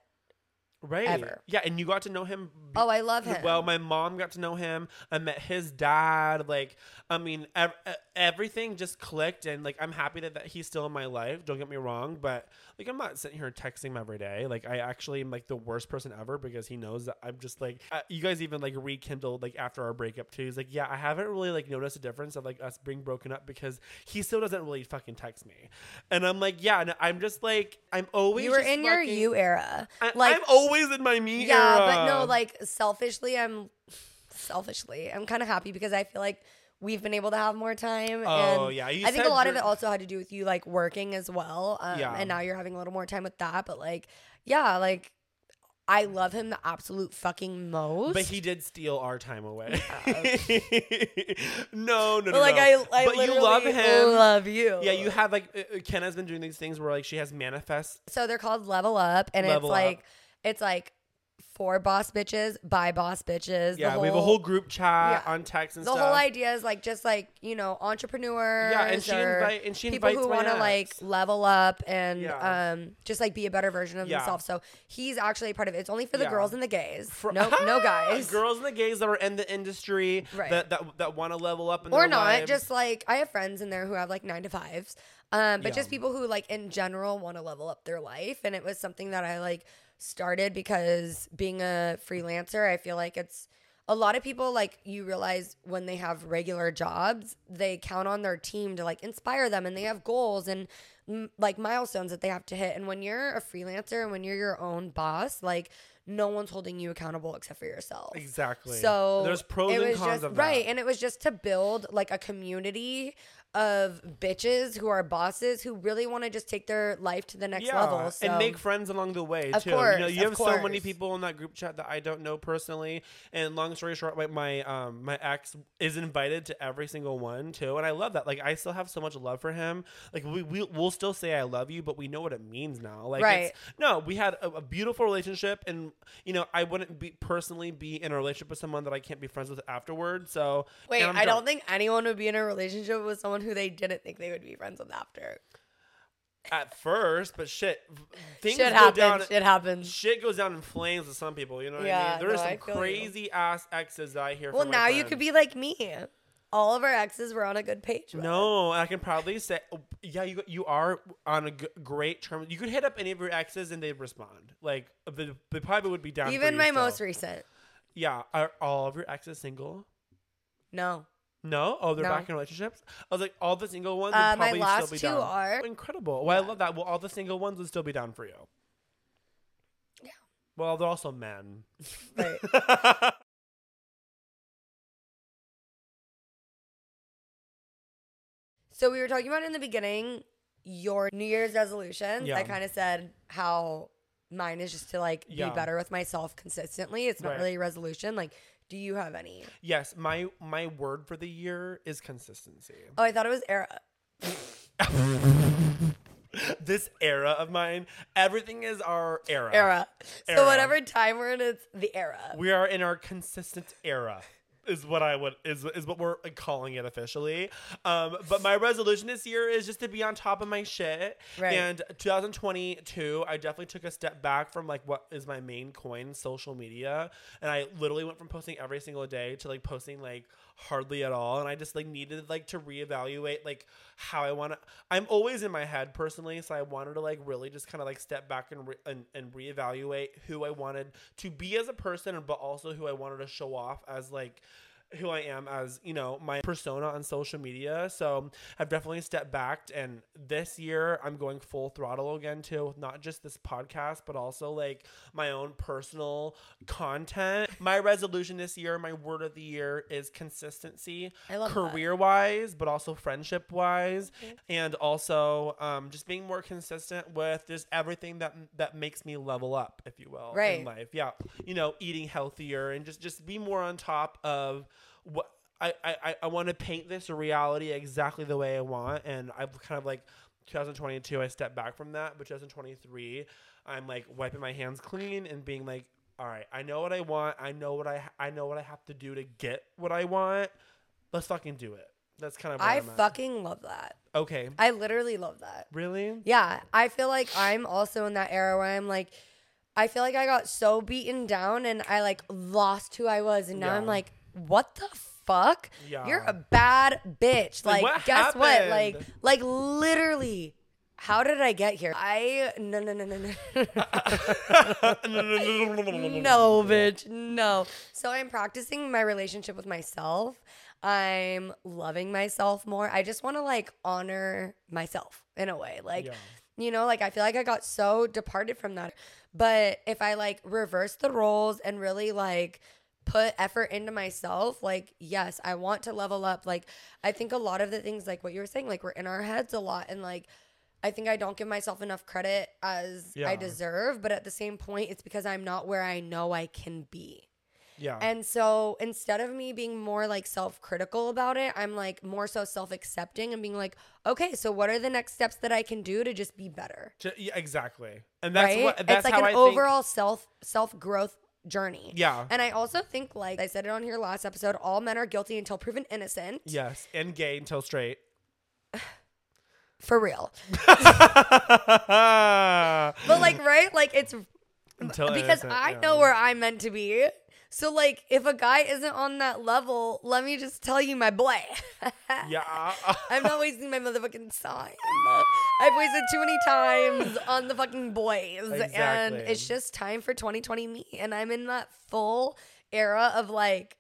B: Right.
A: Ever.
B: Yeah, and you got to know him.
A: Oh, I love him.
B: Well, my mom got to know him. I met his dad. Like, I mean, ev- everything just clicked, and like, I'm happy that, that he's still in my life. Don't get me wrong, but like, I'm not sitting here texting him every day. Like, I actually am like the worst person ever because he knows that I'm just like. Uh, you guys even like rekindled like after our breakup too. He's like, yeah, I haven't really like noticed a difference of like us being broken up because he still doesn't really fucking text me, and I'm like, yeah, no, I'm just like, I'm always
A: you were in your you era.
B: I,
A: like
B: I'm always in my me
A: yeah,
B: era.
A: but no, like selfishly, I'm selfishly, I'm kind of happy because I feel like we've been able to have more time.
B: Oh,
A: and
B: yeah, you
A: I think a lot of it also had to do with you like working as well. Um,
B: Yeah.
A: and now you're having a little more time with that. But like, yeah, like I love him the absolute fucking most.
B: But he did steal our time away. no, no, no.
A: But like
B: no.
A: I, I
B: but you love him.
A: Love you.
B: yeah, you have like uh, uh, Ken has been doing these things where like she has manifest.
A: So they're called Level Up, and
B: Level
A: it's
B: Up.
A: like it's like for boss bitches by boss bitches.
B: Yeah, we have a whole group chat
A: Yeah.
B: on text and stuff.
A: the
B: stuff.
A: whole idea is like just like you know entrepreneurs
B: Yeah, and she invite and she
A: people who want to like level up and
B: Yeah.
A: um just like be a better version of
B: Yeah.
A: themselves so he's actually part of it it's only for the girls and the gays
B: Fr-
A: no no guys
B: girls and the gays that are in the industry
A: Right.
B: that that, that want to level up in
A: or not
B: lives.
A: just like i have friends in there who have like nine to fives um but just people who like in general want to level up their life and it was something that i like started because being a freelancer i feel like it's a lot of people like you realize when they have regular jobs they count on their team to like inspire them and they have goals and mm, like milestones that they have to hit and when you're a freelancer and when you're your own boss like no one's holding you accountable except for yourself
B: exactly.
A: so
B: there's pros
A: it
B: and
A: was
B: cons
A: just,
B: of that.
A: right, and it was just to build like a community of bitches who are bosses who really want to just take their life to the next level. So.
B: and make friends along the way
A: Of
B: too. you know, you have so many people in that group chat that I don't know personally. And long story short, my my um my ex is invited to every single one too, and I love that. Like I still have so much love for him. Like we we will still say I love you, but we know what it means now. Like
A: Right.
B: it's, no, we had a, a beautiful relationship, and you know I wouldn't be personally be in a relationship with someone that I can't be friends with afterward. So
A: Wait, I don't think anyone would be in a relationship with someone who they didn't think they would be friends with after.
B: at first, but shit, things
A: Shit
B: go
A: happens.
B: down.
A: Shit happens.
B: shit goes down in flames with some people. You know what I
A: Yeah,
B: mean? There are some
A: I feel you.
B: crazy ass exes that I hear.
A: Well, now you could be like me. All of our exes were on a good page.
B: No, I can probably say, oh, yeah, you you are on a g- great term. You could hit up any of your exes and they'd respond. Like they, they probably would be down.
A: Even
B: you
A: my
B: still.
A: most recent.
B: yeah. Are all of your exes single?
A: No.
B: No. Oh, they're
A: No.
B: back in relationships. I was like, all the single ones. Would
A: Uh, my
B: probably
A: last
B: still be
A: two
B: down.
A: are.
B: incredible. Well, I love that. Well, all the single ones would still be down for you.
A: Yeah.
B: Well, they're also men.
A: Right. So we were talking about in the beginning your New Year's resolutions.
B: Yeah.
A: I kind of said how mine is just to like
B: Yeah.
A: be better with myself consistently. It's not
B: Right.
A: really a resolution. Like, do you have any?
B: yes, my my word for the year is consistency.
A: Oh, I thought it was era.
B: this era of mine, everything is our era.
A: Era.
B: Era.
A: So whatever time we're in, it's the era.
B: We are in our consistent era. Is what I would is is what we're calling it officially. Um, but my resolution this year is just to be on top of my shit.
A: Right.
B: And 2022, I definitely took a step back from like what is my main coin, social media, and I literally went from posting every single day to like posting like hardly at all. And I just like needed like to reevaluate like how I want to. I'm always in my head personally, so I wanted to like really just kind of like step back and re- and, and reevaluate who I wanted to be as a person, but also who I wanted to show off as like who I am as, you know, my persona on social media. So I've definitely stepped back. And this year I'm going full throttle again too, not just this podcast, but also like my own personal content. My resolution this year, my word of the year is consistency,
A: I love that.
B: career wise, but also friendship wise. And also um, just being more consistent with just everything that that makes me level up, if you will,
A: Right.
B: in life. Yeah. You know, eating healthier and just just be more on top of what I I, I want to paint this reality exactly the way I want, and I've kind of like 2022 I stepped back from that, but 2023 I'm like wiping my hands clean and being like, all right, I know what I want, I know what I I know what I have to do to get what I want. Let's fucking do it. That's kind of
A: I fucking love that.
B: okay.
A: I literally love that.
B: Really?
A: Yeah, I feel like I'm also in that era where I'm like, I feel like I got so beaten down and I like lost who I was, and now I'm like, what the fuck?
B: Yeah.
A: You're a bad bitch.
B: Like,
A: Like,
B: what
A: guess what? Like, like literally. How did I get here? I no no no no no no no bitch no. So I'm practicing my relationship with myself. I'm loving myself more. I just want to like honor myself in a way. Like
B: Yeah.
A: you know, like I feel like I got so departed from that. But if I like reverse the roles and really like put effort into myself, like yes, I want to level up. Like I think a lot of the things like what you were saying, like we're in our heads a lot and like I think I don't give myself enough credit as
B: Yeah.
A: I deserve, but at the same point it's because I'm not where I know I can be.
B: Yeah.
A: And so instead of me being more like self critical about it, I'm like more so self accepting and being like, okay, so what are the next steps that I can do to just be better?
B: Yeah, exactly. And that's
A: right?
B: what that's
A: it's like
B: how
A: an
B: I
A: overall self self growth journey.
B: Yeah.
A: And I also think like I said it on here last episode, all men are guilty until proven innocent.
B: Yes, and gay until straight.
A: For real.
B: but
A: like right? Like it's
B: until
A: because
B: innocent,
A: I
B: yeah.
A: know where I'm meant to be. So like if a guy isn't on that level, let me just tell you my boy.
B: Yeah.
A: I'm not wasting my motherfucking time. I've wasted too many times on the fucking boys. And it's just time for 2020 me. And I'm in that full era of like,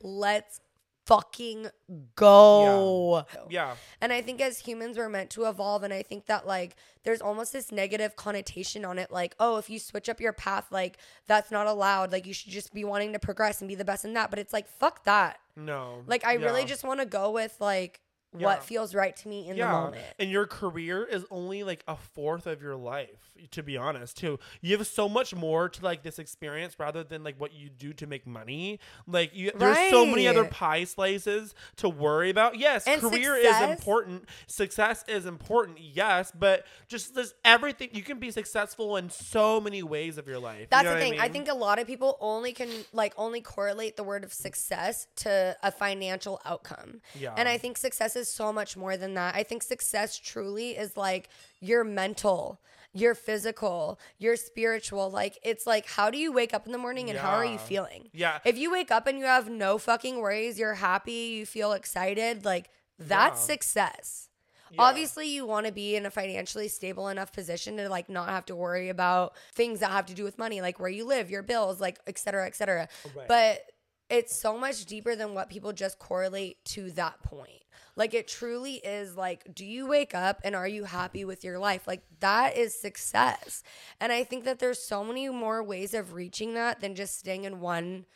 A: let's fucking go.
B: yeah.
A: And I think as humans, we're meant to evolve. And I think that, like, there's almost this negative connotation on it. Like, oh, if you switch up your path, like, that's not allowed. Like, you should just be wanting to progress and be the best in that. But it's like, fuck that.
B: No.
A: Like, I really just want to go with, like,
B: Yeah.
A: what feels right to me in the moment.
B: And your career is only like a fourth of your life, to be honest, too. You have so much more to like this experience rather than like what you do to make money. Like you there's so many other pie slices to worry about. Yes,
A: And
B: career is important. Success is important, yes, but just this everything you can be successful in so many ways of your life. You
A: That's
B: know
A: the thing. I,
B: mean?
A: think a lot of people only can like only correlate the word of success to a financial outcome.
B: Yeah.
A: And I think success is so much more than that. I think success truly is like your mental, your physical, your spiritual. Like it's like how do you wake up in the morning and how are you feeling?
B: Yeah.
A: If you wake up and you have no fucking worries, you're happy, you feel excited, like that's
B: Yeah.
A: success.
B: Yeah.
A: Obviously, you want to be in a financially stable enough position to like not have to worry about things that have to do with money, like where you live, your bills, like et cetera, et cetera.
B: Right.
A: But it's so much deeper than what people just correlate to that point. Like it truly is like, do you wake up and are you happy with your life? Like that is success. And I think that there's so many more ways of reaching that than just staying in one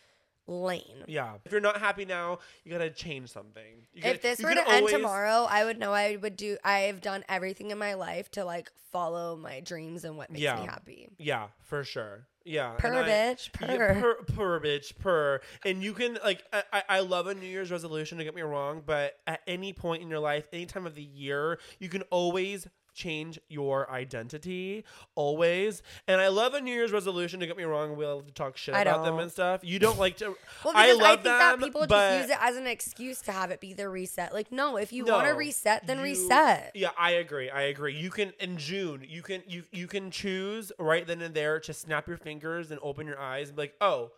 A: lane.
B: Yeah. If you're not happy now, you gotta change something. You gotta-
A: if this
B: you
A: were to end
B: always-
A: tomorrow, I would know I would do. I've done everything in my life to like follow my dreams and what makes
B: Yeah.
A: me happy.
B: Yeah, for sure. Yeah.
A: Purr,
B: I-
A: bitch,
B: Yeah,
A: purr.
B: purr, purr, bitch, purr. And you can like, I, I- I love a New Year's resolution. Don't get me wrong, but at any point in your life, any time of the year, you can always change your identity. Always. And I love a New Year's resolution. Don't get me wrong. We love to talk shit
A: I
B: about them
A: don't.
B: and stuff. You don't like to.
A: Well,
B: I
A: because I,
B: love
A: think that people just use it as an excuse to have it be their reset. Like, no, if you want to reset, then
B: you-
A: reset.
B: Yeah, I agree. I agree. You can in June, you can you you can choose right then and there to snap your fingers and open your eyes and be like, "Oh,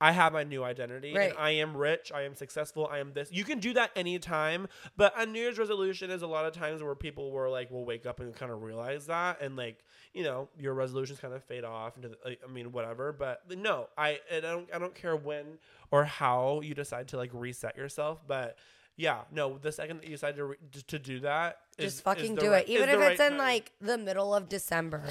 B: I have my new identity.
A: Right.
B: And I am rich. I am successful. I am this." You can do that anytime, but a New Year's resolution is a lot of times where people were like, will wake up and kind of realize that, and like, you know, your resolutions kind of fade off into, the, I mean, whatever. But no, I I don't I don't care when or how you decide to like reset yourself, but. Yeah, no. The second that you decide to re- to do that,
A: Just
B: is
A: fucking
B: the
A: do
B: right-
A: it. Even if
B: the
A: it's
B: right
A: in
B: time.
A: like the middle of December.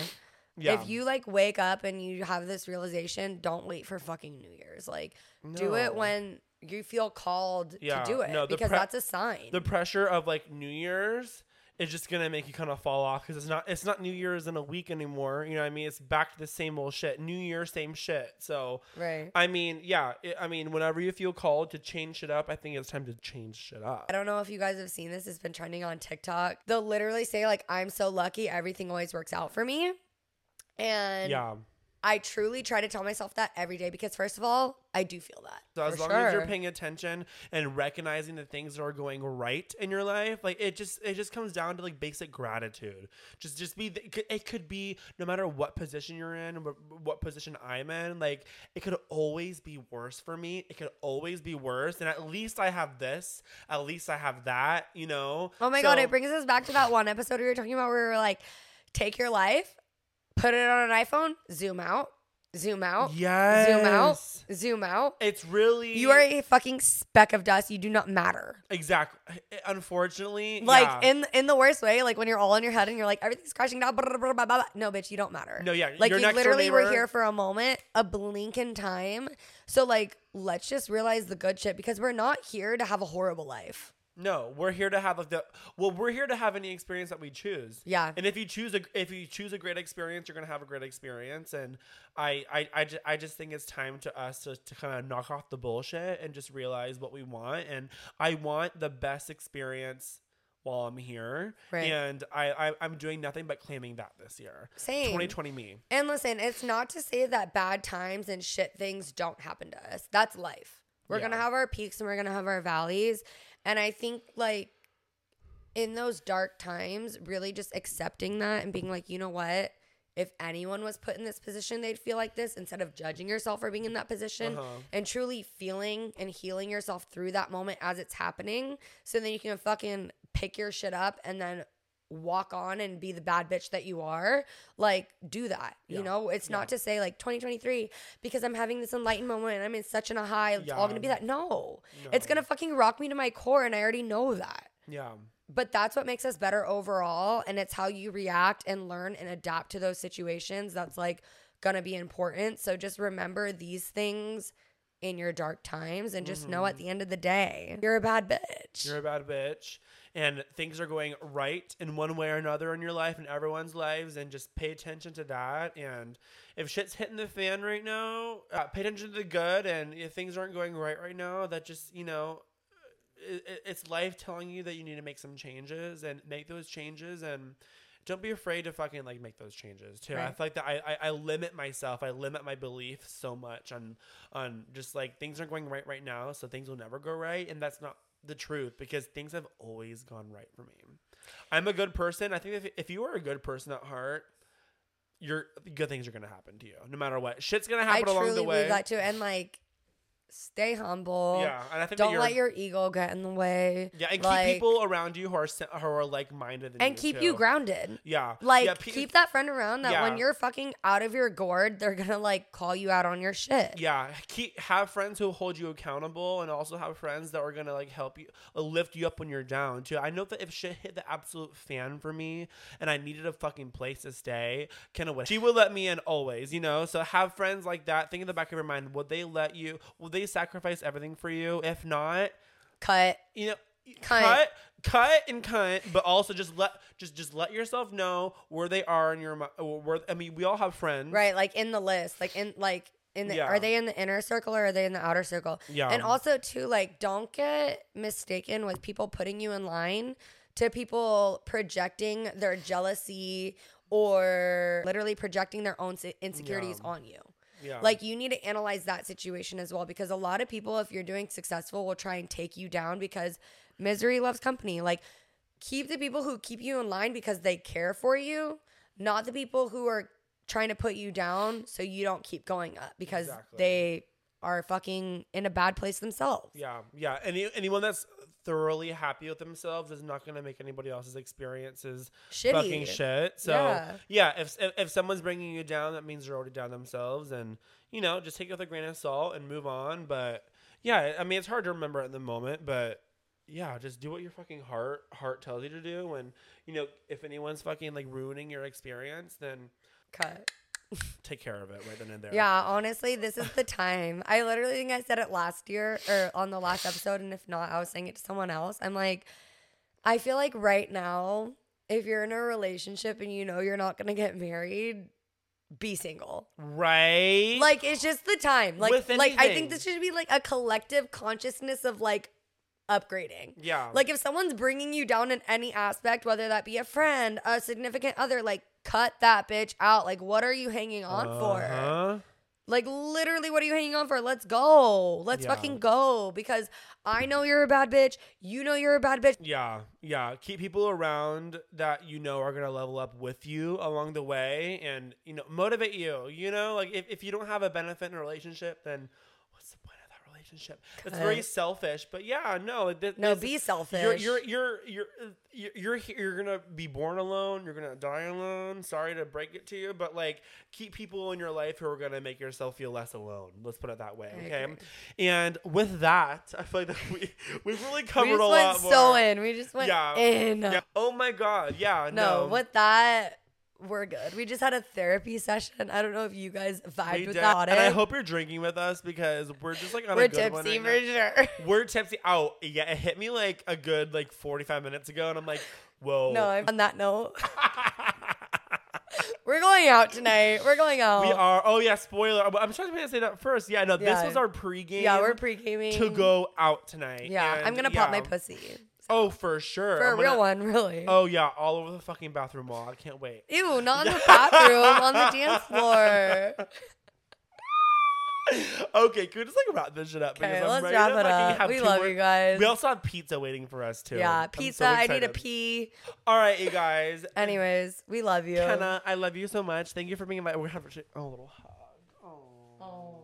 B: Yeah.
A: If you like wake up and you have this realization, don't wait for fucking New Year's. Like, do it when you feel called
B: Yeah,
A: to do it
B: no,
A: because
B: pre-
A: that's a sign.
B: the pressure of like New Year's is just gonna make you kind of fall off because it's not it's not New Year's in a week anymore. You know what I mean? It's back to the same old shit. New Year, same shit. So
A: right.
B: I mean, yeah. It, I mean, whenever you feel called to change shit up, I think it's time to change shit up.
A: I don't know if you guys have seen this. It's been trending on TikTok. They'll literally say like, "I'm so lucky. Everything always works out for me," and
B: Yeah.
A: I truly try to tell myself that every day because first of all, I do feel that.
B: So as
A: for
B: long as you're paying attention and recognizing the things that are going right in your life, like it just it just comes down to like basic gratitude. Just just be it could, it could be no matter what position you're in, what, what position I'm in, like it could always be worse for me. It could always be worse, and at least I have this. At least I have that. You know.
A: Oh my god, it brings us back to that one episode we were talking about where we were like, take your life, put it on an iPhone, zoom out, zoom out,
B: Yes.
A: zoom out, zoom out.
B: It's really
A: You are a fucking speck of dust. You do not matter.
B: exactly. Unfortunately,
A: Like
B: yeah.
A: in in the worst way, like when you're all in your head and you're like everything's crashing down. Blah, blah, blah, blah, blah. No, bitch, you don't matter.
B: No, yeah,
A: Like you literally were here for a moment, a blink in time. So like, let's just realize the good shit because we're not here to have a horrible life.
B: No, we're here to have like the well, we're here to have any experience that we choose.
A: Yeah.
B: And if you choose a if you choose a great experience, you're gonna have a great experience. And I I I, ju- I just think it's time to us to, to kind of knock off the bullshit and just realize what we want. And I want the best experience while I'm here.
A: Right.
B: And I, I I'm doing nothing but claiming that this year.
A: Same.
B: 2020 me.
A: And listen, it's not to say that bad times and shit things don't happen to us. That's life. We're
B: Yeah.
A: going to have our peaks and we're going to have our valleys. And I think, like, in those dark times, really just accepting that and being like, you know what? If anyone was put in this position, they'd feel like this instead of judging yourself for being in that position
B: Uh-huh.
A: and truly feeling and healing yourself through that moment as it's happening. So then you can fucking pick your shit up and then walk on and be the bad bitch that you are. Like, do that.
B: Yeah.
A: You know, it's not to say like 2023 because I'm having this enlightened moment and I'm in such an a high. It's all gonna be that. No, it's gonna fucking rock me to my core, and I already know that.
B: Yeah.
A: But that's what makes us better overall, and it's how you react and learn and adapt to those situations. That's like gonna be important. So just remember these things in your dark times and just know at mm-hmm. the end of the day, you're a bad bitch.
B: You're a bad bitch. And things are going right in one way or another in your life and everyone's lives, and just pay attention to that. And if shit's hitting the fan right now, uh, pay attention to the good. And if things aren't going right right now, that just, you know, it, it- it's life telling you that you need to make some changes and make those changes. And don't be afraid to fucking like make those changes too. I feel like that I, I, I limit myself. I limit my belief so much on on just like things aren't going right right now, so things will never go right, and that's not the truth because things have always gone right for me. I'm a good person. I think if if you are a good person at heart, your good things are gonna happen to you no matter what. Shit's gonna
A: I
B: happen
A: truly
B: along the way.
A: believe that too. And like, stay humble.
B: Yeah, and I think
A: Don't let your ego get in the way.
B: yeah, and
A: like,
B: keep people around you who are who are like minded
A: and keep you grounded.
B: Yeah,
A: Like
B: yeah, pe-
A: keep that friend around that when you're fucking out of your gourd, they're gonna like call you out on your shit.
B: Yeah, keep have friends who hold you accountable, and also have friends that are gonna like help you, uh, lift you up when you're down too. I know that if shit hit the absolute fan for me, and I needed a fucking place to stay, Kenna would. She would let me in always, you know. So have friends like that. Think in the back of your mind: Would they let you? Will they sacrifice everything for you? If not,
A: Cut.
B: you know.
A: Cut.
B: Cut, cut, and cut, but also just let just just let yourself know where they are in your where. I mean, we all have friends,
A: Right, like in the list, like in like in the
B: Yeah.
A: are they in the inner circle or are they in the outer circle?
B: Yeah.
A: And also too, like don't get mistaken with people putting you in line to people projecting their jealousy or literally projecting their own insecurities
B: Yeah.
A: on you.
B: Yeah,
A: Like you need to analyze that situation as well because a lot of people if you're doing successful will try and take you down because misery loves company. Like keep the people who keep you in line because they care for you, not the people who are trying to put you down so you don't keep going up because
B: Exactly.
A: they are fucking in a bad place themselves.
B: Yeah, yeah. Any anyone that's thoroughly happy with themselves is not going to make anybody else's experiences
A: Shitty.
B: fucking shit. So
A: Yeah.
B: yeah, if, if if someone's bringing you down, that means they're already down themselves, and you know, just take it with a grain of salt and move on. But yeah, I mean, it's hard to remember at the moment, but yeah, just do what your fucking heart heart tells you to do. And you know, if anyone's fucking like ruining your experience, then
A: Cut.
B: Take care of it right then and there.
A: Yeah, honestly, this is the time. I literally think I said it last year or on the last episode, and if not, I was saying it to someone else. I'm like, I feel like right now, if you're in a relationship and you know you're not gonna get married, be single.
B: Right.
A: Like it's just the time. Like like I think this should be like a collective consciousness of like upgrading.
B: yeah.
A: Like if someone's bringing you down in any aspect, whether that be a friend, a significant other, like cut that bitch out. Like what are you hanging on for?
B: Uh-huh.
A: Like literally, what are you hanging on for? Let's go. Let's
B: Yeah.
A: fucking go. Because I know you're a bad bitch. You know you're a bad bitch.
B: Yeah, yeah. Keep people around that you know are gonna level up with you along the way, and you know motivate you. You know, like if, if you don't have a benefit in a relationship, then what's the point of that relationship? It's very selfish, but yeah, no. th-
A: No, be selfish.
B: You're you're you're you're you're you're, gonna be born alone. You're gonna die alone. Sorry to break it to you, but like keep people in your life who are gonna make yourself feel less alone. Let's put it that way, okay? And with that, I feel like that we we've really
A: we
B: covered
A: just
B: a lot more.
A: in. We just went
B: Yeah.
A: in.
B: Yeah. Oh my god. Yeah.
A: No,
B: No.
A: with that, we're good. We just had a therapy session. I don't know if you guys vibed
B: We
A: with
B: did.
A: that.
B: And I hope you're drinking with us because we're just like on
A: we're
B: a good one
A: tipsy
B: right
A: for
B: now.
A: sure.
B: We're tipsy. Oh yeah, it hit me like a good like 45 minutes ago, and I'm like, whoa.
A: no, I'm on that note. We're going out tonight. We're going out.
B: we are. Oh yeah, spoiler. I'm trying to say that first. Yeah, no, this was our pregame.
A: Yeah, we're pre gaming.
B: to go out tonight.
A: Yeah, I'm gonna pop my pussy.
B: Oh, for sure.
A: For a
B: I'm
A: real
B: gonna-
A: one, really.
B: Oh yeah, all over the fucking bathroom wall. I can't wait.
A: Ew, not in the bathroom, on the dance floor.
B: okay, can we just like wrap this shit up?
A: Okay,
B: Because I'm
A: let's
B: ready
A: wrap
B: to
A: it
B: fucking
A: up.
B: have
A: We
B: two
A: love
B: more-
A: you guys.
B: We also have pizza waiting for us too.
A: yeah,
B: I'm so
A: pizza. I need to
B: excited.
A: pee.
B: All right, you guys.
A: Anyways, we love you.
B: Kenna, I love you so much. Thank you for being my. We have oh, a little hug.
A: Oh.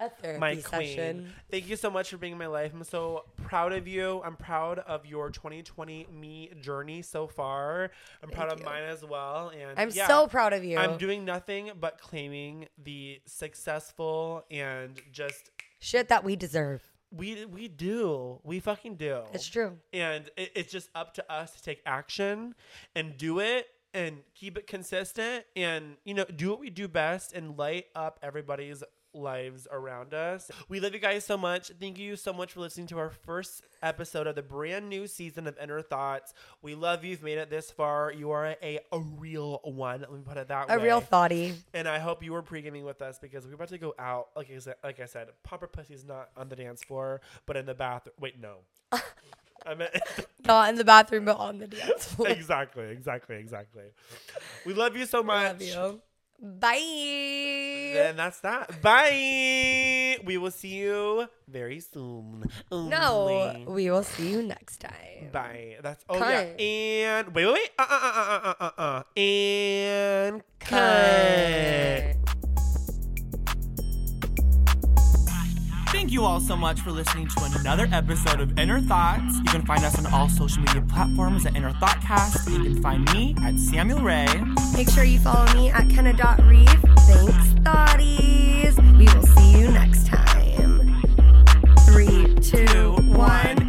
A: A therapy
B: My
A: session.
B: queen. Thank you so much for being in my life. I'm so proud of you. I'm proud of your 2020 me journey so far. I'm proud
A: Thank
B: of mine as well. And
A: I'm
B: yeah,
A: so proud of you.
B: I'm doing nothing but claiming the successful and just
A: Shit that we deserve.
B: we we do we fucking do.
A: It's true.
B: and it, it's just up to us to take action and do it and keep it consistent and you know do what we do best and light up everybody's lives around us. We love you guys so much. Thank you so much for listening to our first episode of the brand new season of Inner Thoughts. We love you. You've made it this far. You are a, a real one. Let me put it that
A: A
B: way.
A: A real thottie.
B: And I hope you were pre-gaming with us because we're about to go out. Like I said, like I said, Popper Pussy's not on the dance floor, but in the bathroom. Wait, no. I meant
A: Not in the bathroom, but on the dance floor.
B: exactly, exactly, exactly. We love you so much.
A: Bye.
B: And that's that. Bye. We will see you very soon.
A: No,
B: Only.
A: we will see you next time.
B: Bye. That's oh
A: Cut.
B: yeah. And wait, wait, wait. Uh, uh, uh, uh, uh, uh, uh. And cut.
C: Thank you all so much for listening to another episode of Inner Thoughts. You can find us on all social media platforms at Inner Thoughtcast. You can find me at Samuel Ray.
A: Make sure you follow me at Kenna.reeve. Thanks, thotties. We will see you next time. Three, two, one.